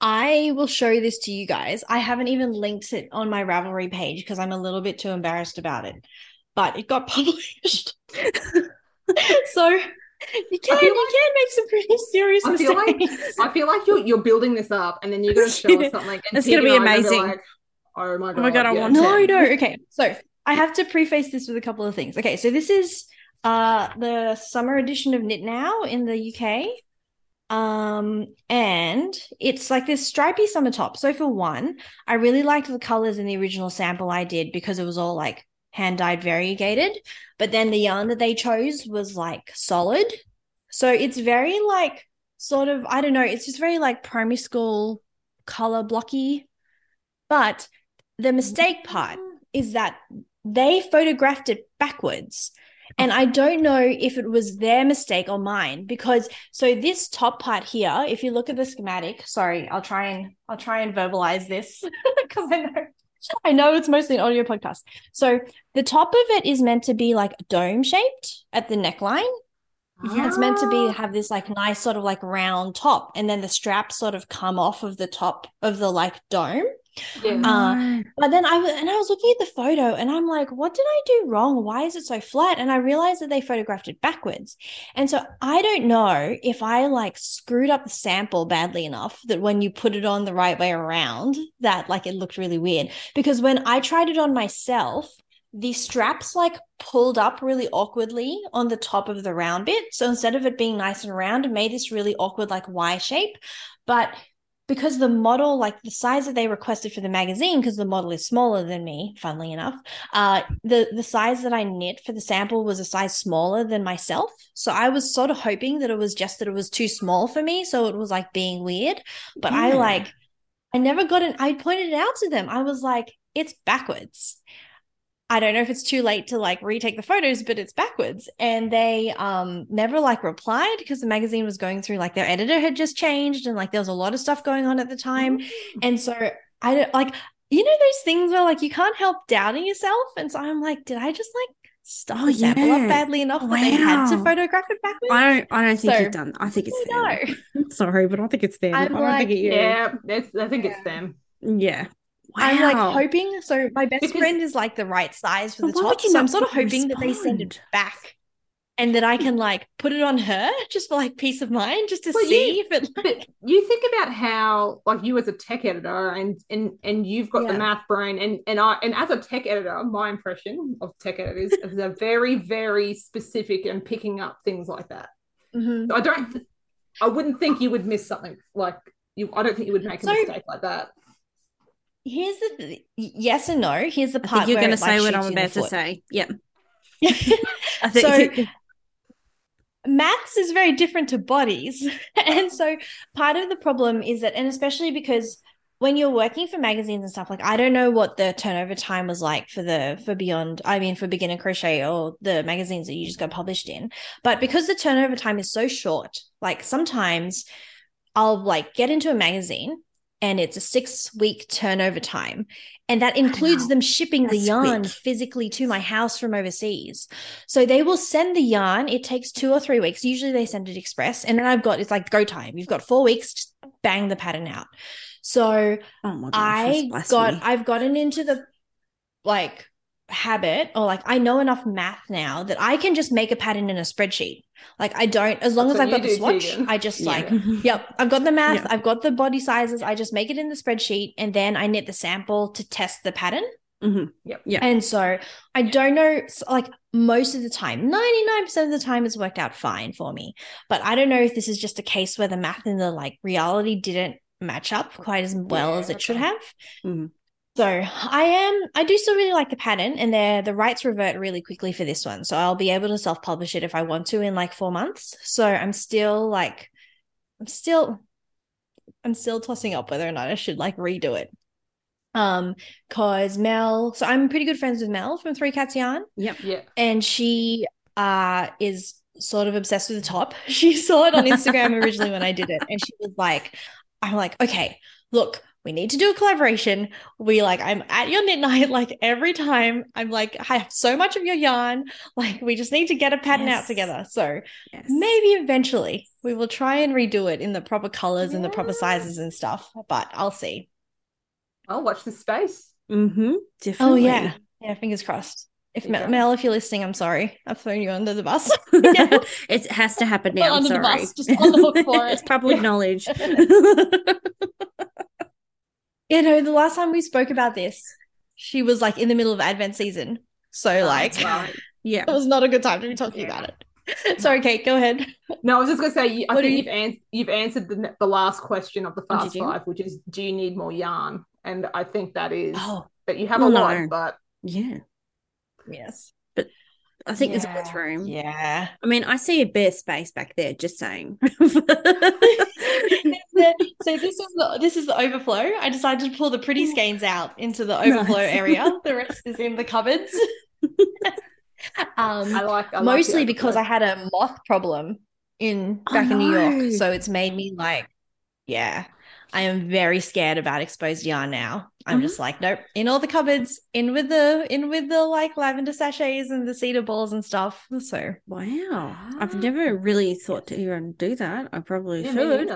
I will show this to you guys. I haven't even linked it on my Ravelry page because I'm a little bit too embarrassed about it. But it got published. so you can feel you can make some pretty serious I feel like mistakes. I feel like you're you're building this up, and then you're going to show us something. And It's gonna be and I amazing. Like, oh my god! Oh my God, I yeah. want no, it. no. Okay, so I have to preface this with a couple of things. Okay, so this is uh the summer edition of Knit Now in the UK. Um, and it's like this stripy summer top. So for one, I really liked the colors in the original sample I did because it was all like hand dyed variegated. But then the yarn that they chose was like solid. So it's very like sort of, I don't know, it's just very like primary school color blocky. But the mistake part is that they photographed it backwards. And I don't know if it was their mistake or mine because so this top part here, if you look at the schematic, sorry, I'll try and I'll try and verbalize this because I know I know it's mostly an audio podcast. So the top of it is meant to be like dome shaped at the neckline. It's meant to be ah. have this like nice sort of like round top, and then the straps sort of come off of the top of the like dome. Yeah. Uh, But then I was, and I was looking at the photo and I'm like, what did I do wrong? Why is it so flat? And I realized that they photographed it backwards. And so I don't know if I like screwed up the sample badly enough that when you put it on the right way around, that like it looked really weird. Because when I tried it on myself, the straps like pulled up really awkwardly on the top of the round bit. So instead of it being nice and round, it made this really awkward like Y shape. But because the model, like the size that they requested for the magazine, because the model is smaller than me, funnily enough, uh, the the size that I knit for the sample was a size smaller than myself. So I was sort of hoping that it was just that it was too small for me, so it was like being weird. But I like, I never got it. I pointed it out to them. I was like, it's backwards. I don't know if it's too late to like retake the photos, but it's backwards. And they um never like replied because the magazine was going through like their editor had just changed and like there was a lot of stuff going on at the time. And so I don't like you know those things where like you can't help doubting yourself. And so I'm like, did I just like stuff Oh, the yeah. up badly enough that they had to photograph it backwards? I don't. I don't think So, you've done. I think it's I them. know. Sorry, but I think it's them. I'm I don't like- think it you. Yeah, it's, I think it's them. Yeah. Wow. I'm like hoping. So my best Because- friend is like the right size for the top. So I'm sort of hoping that they send it back and that I can like put it on her just for like peace of mind, just to Well, see you- if it But you think about how, like, you as a tech editor, and and and you've got the math brain, and and I and as a tech editor, my impression of tech editors is they're very very specific and picking up things like that. Mhm. So I don't, I wouldn't think you would miss something like you. I don't think you would make a So- mistake like that. Here's the th- yes and no. Here's the I part think you're going to like, say what I'm you in the about to say. Yep. I think. So- maths is very different to bodies. and so part of the problem is that, and especially because when you're working for magazines and stuff, like I don't know what the turnover time was like for the for beyond, I mean for beginner crochet or the magazines that you just got published in. But because the turnover time is so short, like sometimes I'll like get into a magazine and it's a six week turnover time. And that includes them shipping the yarn physically to my house from overseas. So they will send the yarn. It takes two or three weeks. Usually they send it express. And then I've got, it's like go time. You've got four weeks, just bang the pattern out. So oh gosh, I got. I've gotten into the like habit or like I know enough math now that I can just make a pattern in a spreadsheet. Like I don't, as long That's as I've got the do, swatch, Tegan. I just Yeah. like Yep, I've got the math, Yeah. I've got the body sizes. I just make it in the spreadsheet and then I knit the sample to test the pattern. Mhm. Yep. Yeah. And so I don't know, like most of the time, 99% of the time it's worked out fine for me. But I don't know if this is just a case where the math and the like reality didn't match up quite as well Yeah, as it should okay. have. Mhm. So I am I do still really like the pattern and the the rights revert really quickly for this one. So I'll be able to self-publish it if I want to in like four months. So I'm still like I'm still I'm still tossing up whether or not I should like redo it. Um, cause Mel, so I'm pretty good friends with Mel from Three Cats Yarn Yep. Yeah. and she uh is sort of obsessed with the top. She saw it on Instagram originally when I did it, and she was like, "I'm like, okay, look, we need to do a collaboration. We like, I'm at your knit night like every time. I'm like, I have so much of your yarn. Like, we just need to get a pattern out together. So Yes. maybe eventually we will try and redo it in the proper colors and the proper sizes and stuff. But I'll see. I'll watch this space. Mm-hmm. Oh yeah, yeah. Fingers crossed. If Yeah. Mel, Mel, if you're listening, I'm sorry. I've thrown you under the bus. it has to happen now. I'm under the sorry. bus, just on the hook for it. it's it. public knowledge. You know, the last time we spoke about this, she was like in the middle of Advent season. So, oh, like, right. yeah. it was not a good time to be talking about it. Sorry, Kate, go ahead. No, I was just going to say, you- I What do think you- you've, an- you've answered the, the last question of the Oh, fast did you? which is, do you need more yarn? And I think that is Oh, that you have Well, a lot, no. but Yeah. yes. But I think there's Yeah, enough room. Yeah. I mean, I see a bare space back there, just saying. so this is the this is the overflow. I decided to pull the pretty skeins out into the overflow Nice. area. The rest is in the cupboards. um, I like I like mostly because I had a moth problem in Oh, back in New no. York, so it's made me like, yeah, I am very scared about exposed yarn now. I'm Mhm. just like, nope, in all the cupboards, in with the in with the like lavender sachets and the cedar balls and stuff. So wow. I've never really thought to even do that. I probably Yeah, should.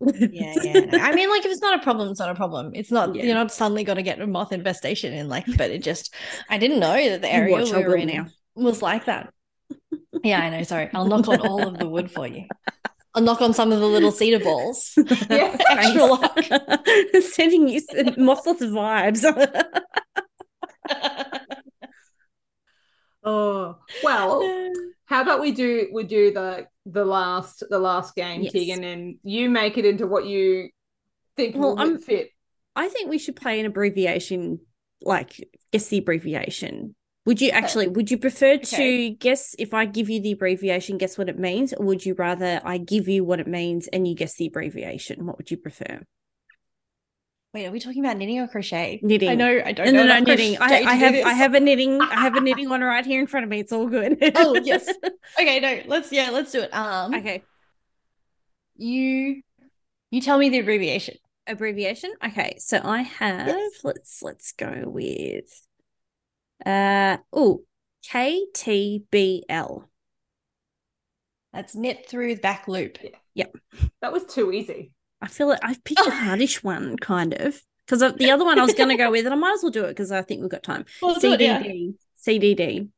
yeah, yeah. no. I mean, like if it's not a problem, it's not a problem. It's not Yeah. you're not suddenly going to get a moth infestation in like, but it just I didn't know that the area Watch, we I were in now. was like that. Yeah, I know. Sorry, I'll knock on all of the wood for you. I'll knock on some of the little cedar balls. Yeah. Extra luck. Sending you moths vibes. Oh well, how about we do we do the the last the last game, Yes. Tegan, and you make it into what you think Well, will I'm- fit. I think we should play an abbreviation, like guess the abbreviation. Would you actually, would you prefer to guess if I give you the abbreviation, guess what it means? Or would you rather I give you what it means and you guess the abbreviation? What would you prefer? Wait, are we talking about knitting or crochet? Knitting. I know. I don't No, know. no, no, knitting. I, I have. I have a knitting, I have a knitting one right here in front of me. It's all good. Oh yes. Okay. No. Let's. Yeah. Let's do it. Um. okay. You. You tell me the abbreviation. Abbreviation. Okay. So I have, let's, let's go with, uh, oh, KTBL. That's knit through the back loop. Yeah. Yep. That was too easy. I feel like I've picked a hardish one, kind of, because the other one I was going to go with, and I might as well do it because I think we've got time. Well, do yeah. CDD, CDD.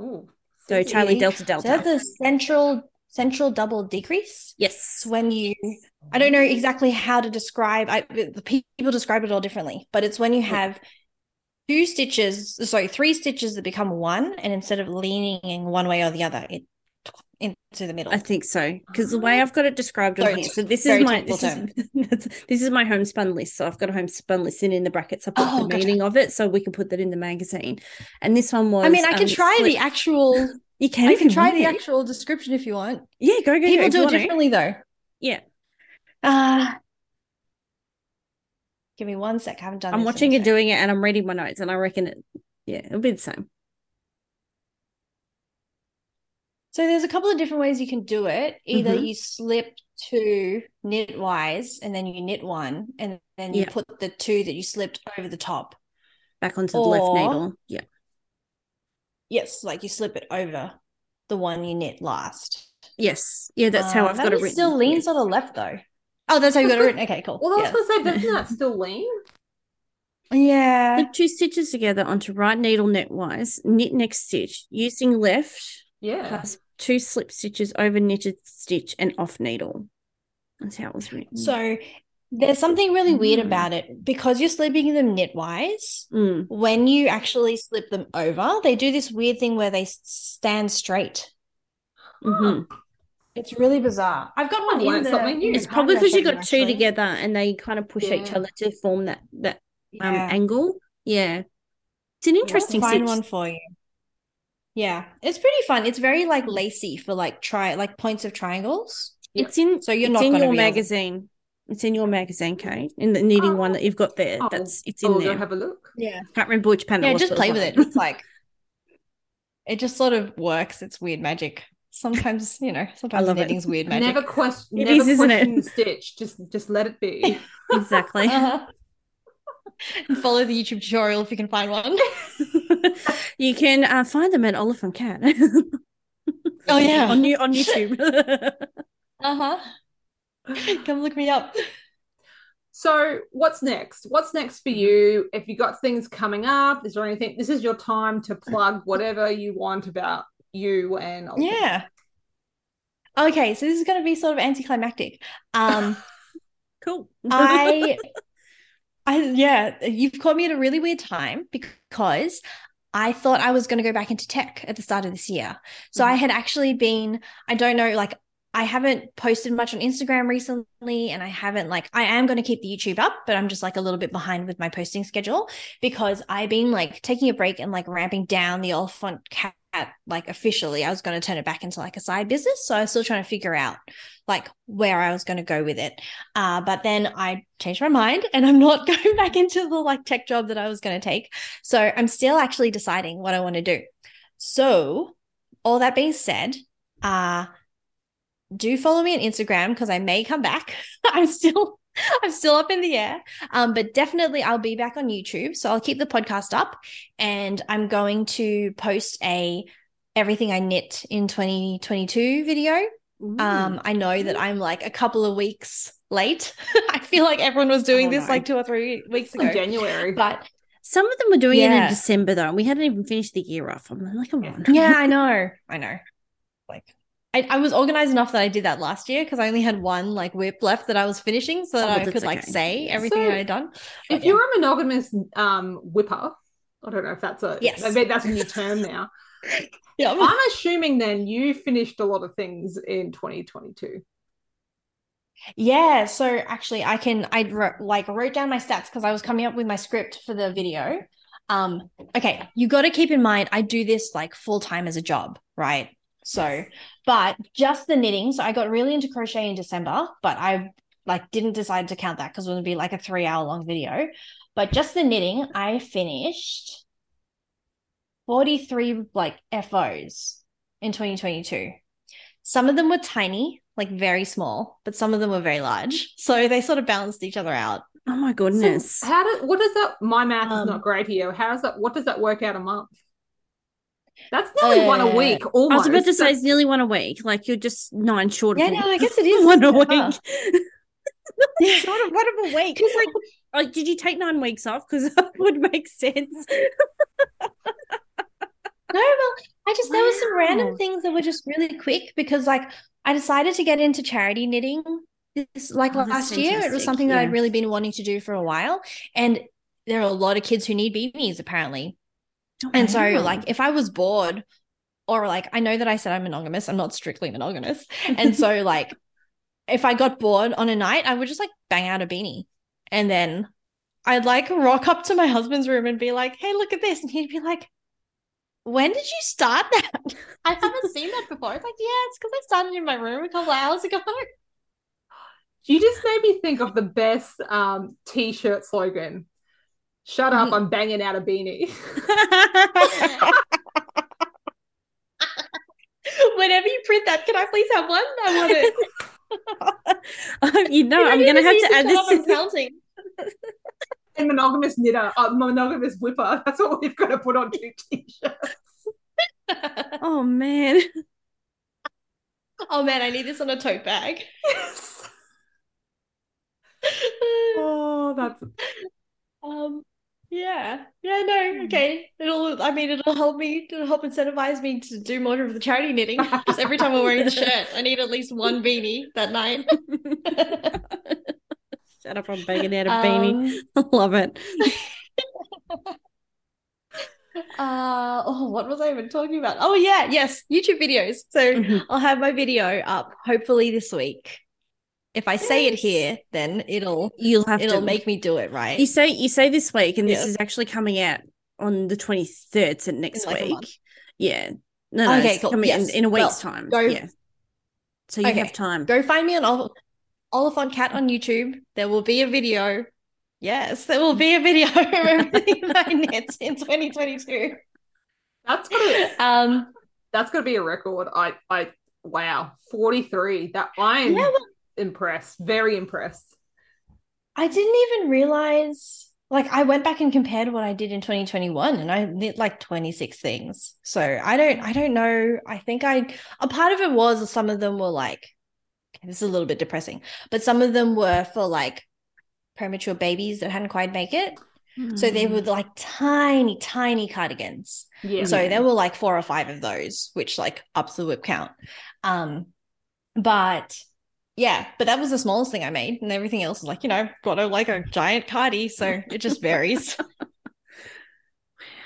Ooh, So CCD. Charlie Delta So Delta. that's a central central double decrease. yes. When you. I don't know exactly how to describe. I the people describe it all differently, but it's when you have two stitches. Sorry, three stitches that become one, and instead of leaning in one way or the other, it into the middle. I think so because the way I've got it described on here. So this is my this is, this is my homespun list. So I've got a homespun list, and in the brackets I put Oh, the gotcha. meaning of it, so we can put that in the magazine. And this one was. I mean, I can um, try slip- the actual. You can. I can try the want. actual description if you want. Yeah, go go. go People you do it to. differently though. Yeah, Uh give me one sec. I haven't done. This. I'm watching you doing it, and I'm reading my notes, and I reckon it. Yeah, it'll be the same. So there's a couple of different ways you can do it. Either Mhm. you slip two knitwise and then you knit one and then you Yeah. put the two that you slipped over the top. Back onto the left needle. Yeah. Yes, like you slip it over the one you knit last. Yes. Yeah, that's how Uh, I've got it written. Still leans on the left though. Oh, that's how you got it written. Okay, cool. Well, I was yeah. going to say, doesn't that still lean? yeah. Put two stitches together onto right needle knitwise, knit next stitch, using left Yeah. plus two slip stitches over knitted stitch and off needle. That's how it was written. So there's something really weird Mm. about it because you're slipping them knitwise. Mm. When you actually slip them over, they do this weird thing where they stand straight. Mhm. It's really bizarre. I've got one I've learned in the, something new. It's It's probably because you I've got shown two together and they kind of push each other to form that that um Yeah. angle. Yeah. It's an interesting find one for you. Yeah, it's pretty fun. It's very like lacy for like try like points of triangles. It's in So you're it's not in your be able- magazine. It's in your magazine, Kate. In the knitting one that you've got there. Oh, That's it's in will there. go have a look. Yeah. Can't remember which panel. Yeah, was, just play with it. It's like it just sort of works. It's weird magic. Sometimes, you know, sometimes love it. knitting's weird magic. Never question. It never is, isn't it? question the stitch. Just just let it be. exactly. Uh-huh. and follow the YouTube tutorial if you can find one. you can uh, find them at Oliphant Kat. Oh, yeah. on you on YouTube. Uh-huh. Come look me up. So, what's next? What's next for you? If you got things coming up, is there anything? This is your time to plug whatever you want about you and Oliver. Yeah. Okay, so this is going to be sort of anticlimactic. Um, cool. I, I, yeah, you've caught me at a really weird time because I thought I was going to go back into tech at the start of this year. So I had actually been, I don't know, like I haven't posted much on Instagram recently, and I haven't like I am going to keep the YouTube up, but I'm just like a little bit behind with my posting schedule because I've been like taking a break and like ramping down the Oliphant Kat like officially. I was going to turn it back into like a side business, so I was still trying to figure out like where I was going to go with it. Uh, but then I changed my mind, and I'm not going back into the like tech job that I was going to take. So I'm still actually deciding what I want to do. So all that being said, uh do follow me on Instagram because I may come back. I'm still I'm still up in the air. Um, but definitely I'll be back on YouTube. So I'll keep the podcast up and I'm going to post a everything I knit in 2022 video. Um, I know that I'm like a couple of weeks late. I feel like everyone was doing Oh, this no. like two or three weeks ago. January. But Some of them were doing it in December though, and we hadn't even finished the year off. I'm like, on. yeah, I know. I know. Like I, I was organized enough that I did that last year because I only had one like WIP left that I was finishing so Oh, that but I that's could like say everything So, I'd done. But if yeah. you're a monogamous um whipper, I don't know if that's a Yes. maybe that's a new term now. yeah, I'm assuming then you finished a lot of things in 2022. Yeah, so actually I can I wrote, like wrote down my stats because I was coming up with my script for the video. Um okay, you got to keep in mind I do this like full time as a job, right? So, but just the knitting, so I got really into crochet in December, but I like didn't decide to count that because it would be like a 3 hour long video. But just the knitting, I finished 43 like FOs in 2022. Some of them were tiny, like very small, but some of them were very large. So they sort of balanced each other out. Oh my goodness. So how do what does that my math is Um, not great here. How does that what does that work out a month? That's nearly one a Uh, week I was about to say it's nearly one a week. Like you're just nine short Yeah, of no, I guess it is. one a week. Short of one of a week. It's like, like, did you take nine weeks off? Because that would make sense. No, well, I just there was some random things that were just really quick because like I decided to get into charity knitting this like Oh, last year. It was something that I'd really been wanting to do for a while. And there are a lot of kids who need beanies apparently. And so Wow. like if I was bored or like I know that I said I'm monogamous, I'm not strictly monogamous. And so like if I got bored on a night, I would just like bang out a beanie. And then I'd like rock up to my husband's room and be like, "Hey, look at this." And he'd be like, "When did you start that?" I haven't seen that before. It's like, "Yeah, it's because I started in my room a couple hours ago." You just made me think of the best um t-shirt slogan. Shut up, Mhm. I'm banging out a beanie. Whenever you print that, can I please have one? I want it. you know, You I'm gonna have to add this. I'm counting. A monogamous knitter, a monogamous whipper. That's what we've got to put on two t-shirts. Oh man. oh man, I need this on a tote bag. oh, that's Um, yeah, yeah, no, Hmm. okay. It'll, I mean, it'll help me, it'll help incentivize me to do more of the charity knitting. Because every time I'm wearing the shirt, I need at least one beanie that night. Shut up, I'm banging out a beanie. Um, I love it. Uh oh, what was I even talking about? Oh yeah, yes, YouTube videos. So Mhm. I'll have my video up hopefully this week. If I say it here, then it'll You'll have it'll to make me do it right. You say you say this week, and this is actually coming out on the twenty third, so next like week. Yeah. No, no, Okay, it's cool. coming Yes. in, in a Well, week's time. go- yeah. So you Okay, have time. Go find me on Ol- Oliphant Kat on YouTube. There will be a video. Yes, there will be a video of everything I knit in 2022. That's gonna Um, that's gonna be a record. I I wow, 43. That I'm yeah, well, impressed. Very impressed. I didn't even realize. Like, I went back and compared what I did in 2021, and I did like 26 things. So I don't, I don't know. I think I a part of it was some of them were like, okay, this is a little bit depressing, but some of them were for like premature babies that hadn't quite make it. So they Mm. were like tiny, tiny cardigans. Yeah. So there were like four or five of those, which like ups the WIP count. Um, but yeah, but that was the smallest thing I made, and everything else is like, you know, got a like a giant cardi, so it just varies.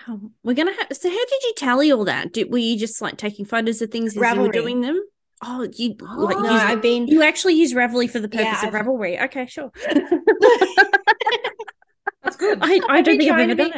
Oh, We're gonna have. So, how did you tally all that? Did were you just like taking photos of things as you were doing them? Oh, you like Oh. no, use, I've been you actually use Ravelry for the Yeah, purpose of I've- Ravelry. Okay, sure. That's good. I, I don't think I've ever to done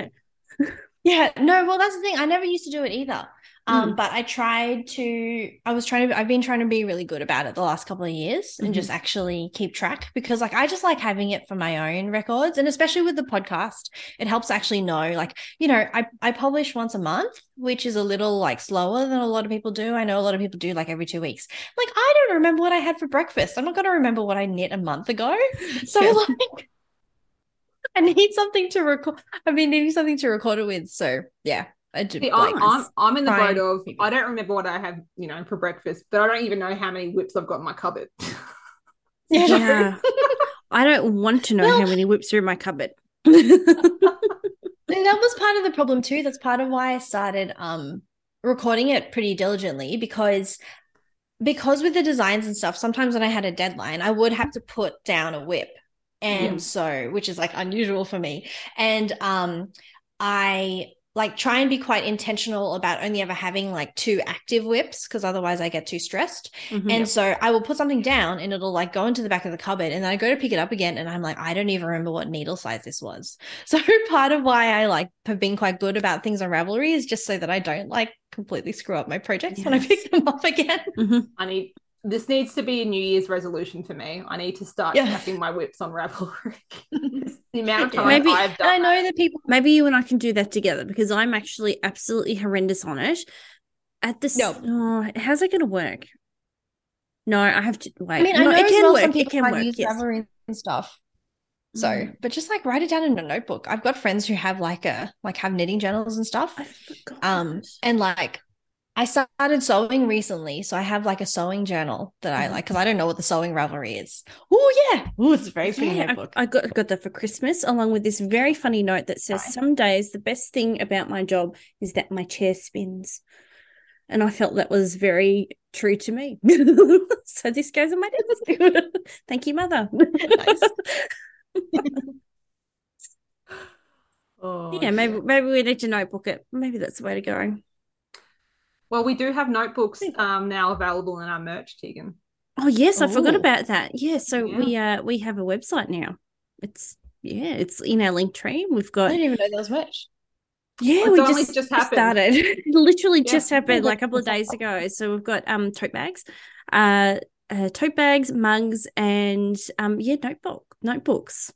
it. Yeah, no, well, that's the thing. I never used to do it either. Um, Mm. but I tried to, I was trying to, I've been trying to be really good about it the last couple of years and just actually keep track because, like, I just like having it for my own records. And especially with the podcast, it helps actually know, like, you know, I, I publish once a month, which is a little like slower than a lot of people do. I know a lot of people do like every two weeks. Like, I don't remember what I had for breakfast. I'm not going to remember what I knit a month ago. So, Yeah. like, I need something to record. I've been needing something to record it with. So yeah. See, like, I'm, I'm I'm in the try boat of I don't remember what I have, you know, for breakfast, but I don't even know how many WIPs I've got in my cupboard. Yeah. Yeah. I don't want to know Well- how many WIPs are in my cupboard. And that was part of the problem too. That's part of why I started um recording it pretty diligently because because with the designs and stuff, sometimes when I had a deadline, I would have to put down a WIP. And Yeah. so, which is like unusual for me. And um I like try and be quite intentional about only ever having like two active WIPs because otherwise I get too stressed. Mhm. And so I will put something down and it'll like go into the back of the cupboard and then I go to pick it up again and I'm like, I don't even remember what needle size this was. So part of why I like have been quite good about things on Ravelry is just so that I don't like completely screw up my projects when I pick them up again. Mhm. I need this needs to be a New Year's resolution for me. I need to start Yeah. tracking my WIPs on Ravelry. the amount of time Maybe- I've done. I know that. that people Maybe you and I can do that together because I'm actually absolutely horrendous on it. At this, No. oh, how's it going to work? No, I have to wait. I mean, I know it as can well work. some It people can can't work. use yes. Ravelry and stuff. So, Mm. but just like write it down in a notebook. I've got friends who have like a like have knitting journals and stuff. I. Um, and like I started sewing recently, so I have like a sewing journal that I like because I don't know what the sewing Ravelry is. Oh yeah, oh it's a very pretty Yeah, notebook. I, I got got that for Christmas, along with this very funny note that says. "Some days the best thing about my job is that my chair spins," and I felt that was very true to me. so this goes on my desk. Thank you, mother. Oh, yeah, maybe maybe we need to notebook it. Maybe that's the way to go. Well, we do have notebooks um now available in our merch, Tegan. Oh yes, I forgot about that. Yeah, so Yeah. we uh we have a website now. It's yeah, it's in our link tree. We've got. I got didn't even know there was merch. yeah, It's we only just, just happened. started. Literally Yeah. just happened like a couple of days ago. So we've got um tote bags, uh, uh tote bags, mugs, and um yeah, notebook notebooks.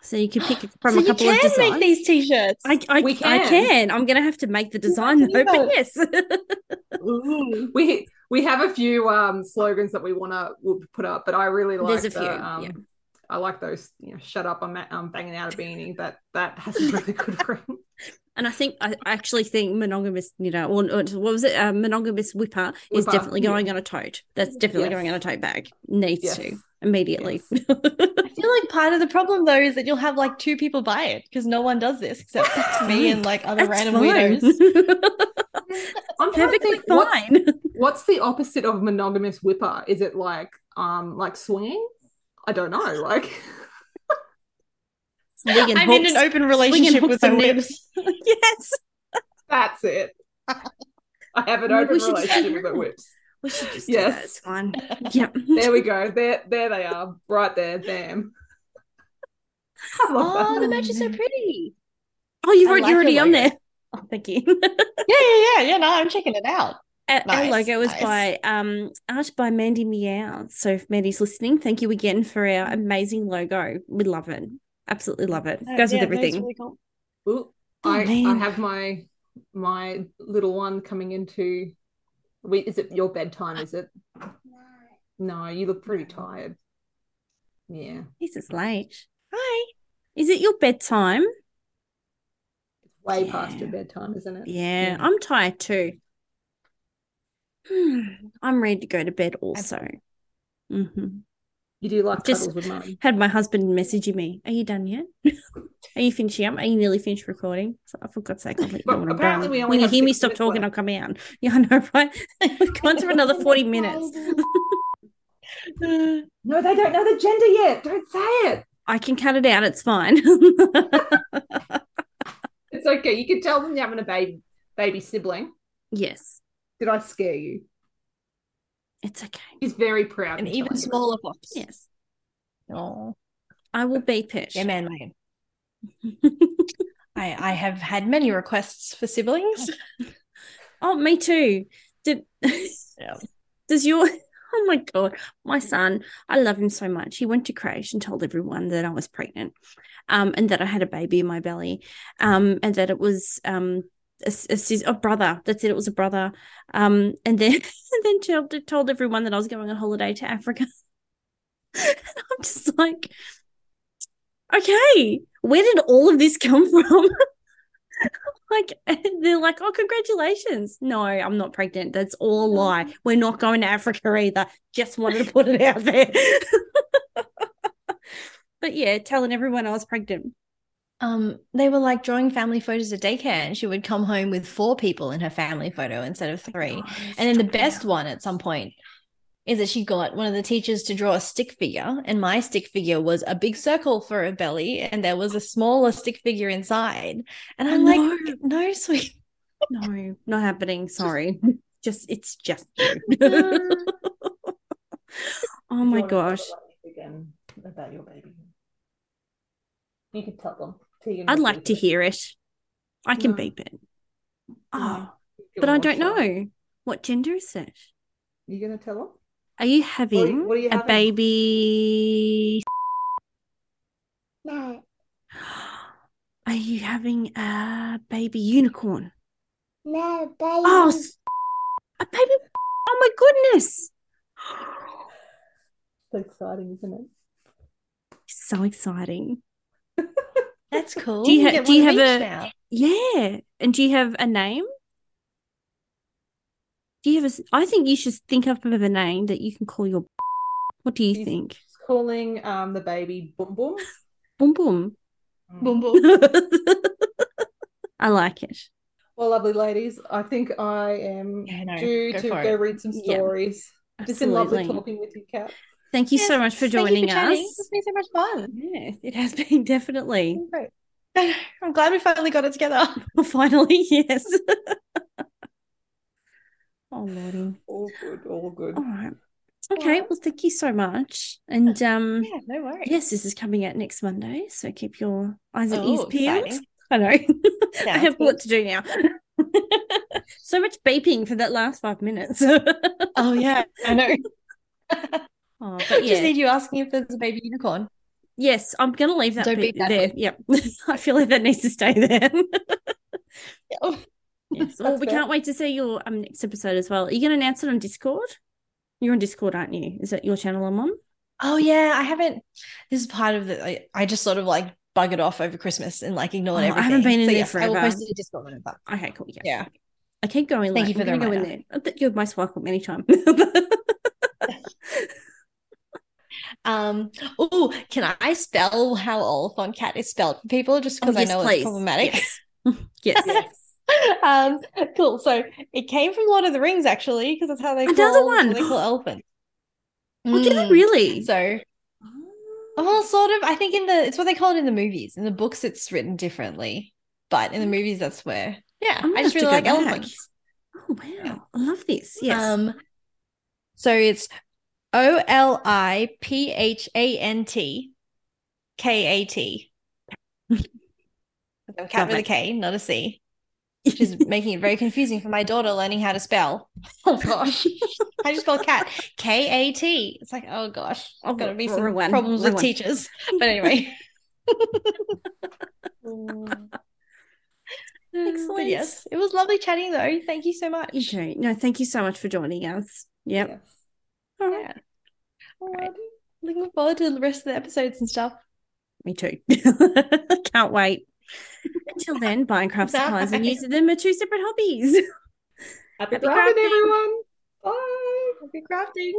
So you can pick from so a couple of designs. you of can designs. make these t-shirts. I, I, We I can. can. I'm gonna have to make the design can though, you but yes. Ooh. We we have a few um slogans that we want to put up, but I really like There's a the, few, um, yeah. I like those. You know, shut up! I'm I'm banging out a beanie. That that has a really good ring. And I think I I actually think monogamous, you know, or, or what was it? Uh, monogamous whipper, is Whipper, definitely yeah. going on a tote. That's definitely Yes. going on a tote bag. Needs Yes. to immediately. I feel like part of the problem though is that you'll have like two people buy it because no one does this except me and like other That's random fine. weirdos. I'm Perfectly think, what's- fine. What's the opposite of monogamous whipper? Is it like um like swinging? I don't know. Like Swinging I'm in an open relationship with my and WIPs. yes. That's it. I have an open we should just- relationship with the WIPs. We should just Yes. do that. It's fine. Yep. There we go. There, there they are, right there. Bam. Oh, that. the match is so pretty. Oh, you I wrote, like you're your already on there. Oh, thank you. Yeah, yeah, yeah. Yeah, no, I'm checking it out. Our, our logo was nice. by um art by Mandy Meow. So if Mandy's listening, thank you again for our amazing logo. We love it. Absolutely love it. Uh, Goes yeah, with everything. really cool. Ooh, Oh, I, I have my my little one coming into. Wait, is it your bedtime? Is it? No, you look pretty tired. Yeah, This is late. Hi. Is it your bedtime? it's way Yeah. past your bedtime, isn't it? Yeah, I'm tired too. Hmm, I'm ready to go to bed also. hmm You do like Just- cuddles with mum. Had my husband messaging me. Are you done yet? Are you finishing up? Are you nearly finished recording? So, for God's sake, I'll let you know But when apparently we only When you hear me stop talking, left. I'll come out. Yeah, I know, right? We've gone for another 40 minutes. No, they don't know the gender yet. Don't say it. I can cut it out. It's fine. It's okay. You can tell them you're having a baby baby sibling. yes, Did I scare you? It's okay. He's very proud. An even tell you. smaller fox. Yes, Oh, I will be it. yeah, man, Megan. I I have had many requests for siblings. oh, me too. Did Yeah. does your oh my god, my son, I love him so much. He went to creche and told everyone that I was pregnant, um, and that I had a baby in my belly, um, and that it was um a, a, a brother. That's it. It was a brother. Um, and then and then told told everyone that I was going on holiday to Africa. and I'm just like, okay, where did all of this come from? like and they're like, oh, congratulations. No, I'm not pregnant. That's all a lie. We're not going to Africa either. Just wanted to put it out there. but yeah, telling everyone I was pregnant. Um, they were like drawing family photos at daycare, and she would come home with four people in her family photo instead of three. And then the best one at some point is that she got one of the teachers to draw a stick figure, and my stick figure was a big circle for a belly, and there was a smaller stick figure inside. And I'm like, No. no, sweet. No, not happening. Sorry. Just it's just you. oh my gosh. Again about your baby. You could tell them. Tegan I'd like to it. hear it. I can No. beep it. Oh, you but I don't it. know. What gender is it? You gonna tell them? Are you having what are you a having? baby? No, Are you having a baby unicorn? no, baby. Oh, s- a baby. Oh my goodness. So exciting, isn't it? So exciting. That's cool. Do you ha- get do you have a- now. Yeah. And do you have a name? Do you have a? s- I think you should think up of a name that you can call your. What do you She's- think? Calling um the baby Boom Boom. Boom boom. Boom, boom. I like it. Well, lovely ladies, I think I am Yeah, no, due go to go it. read some stories. It's been lovely Absolutely. talking with you, Kat. Thank you so much for joining chatting. us. It's been so much fun. Yeah, it has been definitely. I'm glad we finally got it together. Finally, yes. oh lordy. All good, all good. All right. Okay. Well, thank you so much. And um, Yeah, no worries. yes, this is coming out next Monday, so keep your eyes and ears Oh, peeled. I know. I have a lot to do now. so much beeping for that last five minutes. Oh yeah, I know. Oh, but Just need you asking if there's a baby unicorn. Yes, I'm going to leave that Don't bit that there. bit. Yep. I feel like that needs to stay there. Oh, Yes. Well, we fair. can't wait to see your um, next episode as well. Are you going to announce it on Discord? You're on Discord, aren't you? Is that your channel I'm on? Oh yeah, I haven't. This is part of the. I, I just sort of like buggered off over Christmas and like ignored Oh, I haven't been in so there yes, I will post it to Discord whenever. Okay, cool. Yeah. Yeah. I keep going. Thank like, you for I'm the gonna go in there. You're most welcome anytime. Um. Oh, can I spell how Oliphant Kat is spelled for people? Just because Oh, yes, I know please. it's problematic. Yes. yes. um. Cool. So it came from Lord of the Rings, actually, because that's how they Another call one. They call elephants. Oh, did they Mm. really? So, well, sort of. I think in the it's what they call it in the movies. In the books, it's written differently, but in the movies, that's where Yeah, I just really like back. elephants. Oh wow, I love this. Yes. Um, so it's O L I P H A N T K A T. Cat with a K, not a C, which is making it very confusing for my daughter learning how to spell. Oh gosh, how do you spell cat? K A T. It's like, oh gosh, I've got to be some one, problems wrong with teachers. But anyway, mm. but Excellent. yes, it was lovely chatting though. Thank you so much. Too. No, thank you so much for joining us. Yep. Yes. All right. Yeah. All right. Looking forward to the rest of the episodes and stuff. Me too. Can't wait. Until then, buying craft supplies and using them are two separate hobbies. Happy, Happy crafting, crafting. everyone. Bye. Happy crafting.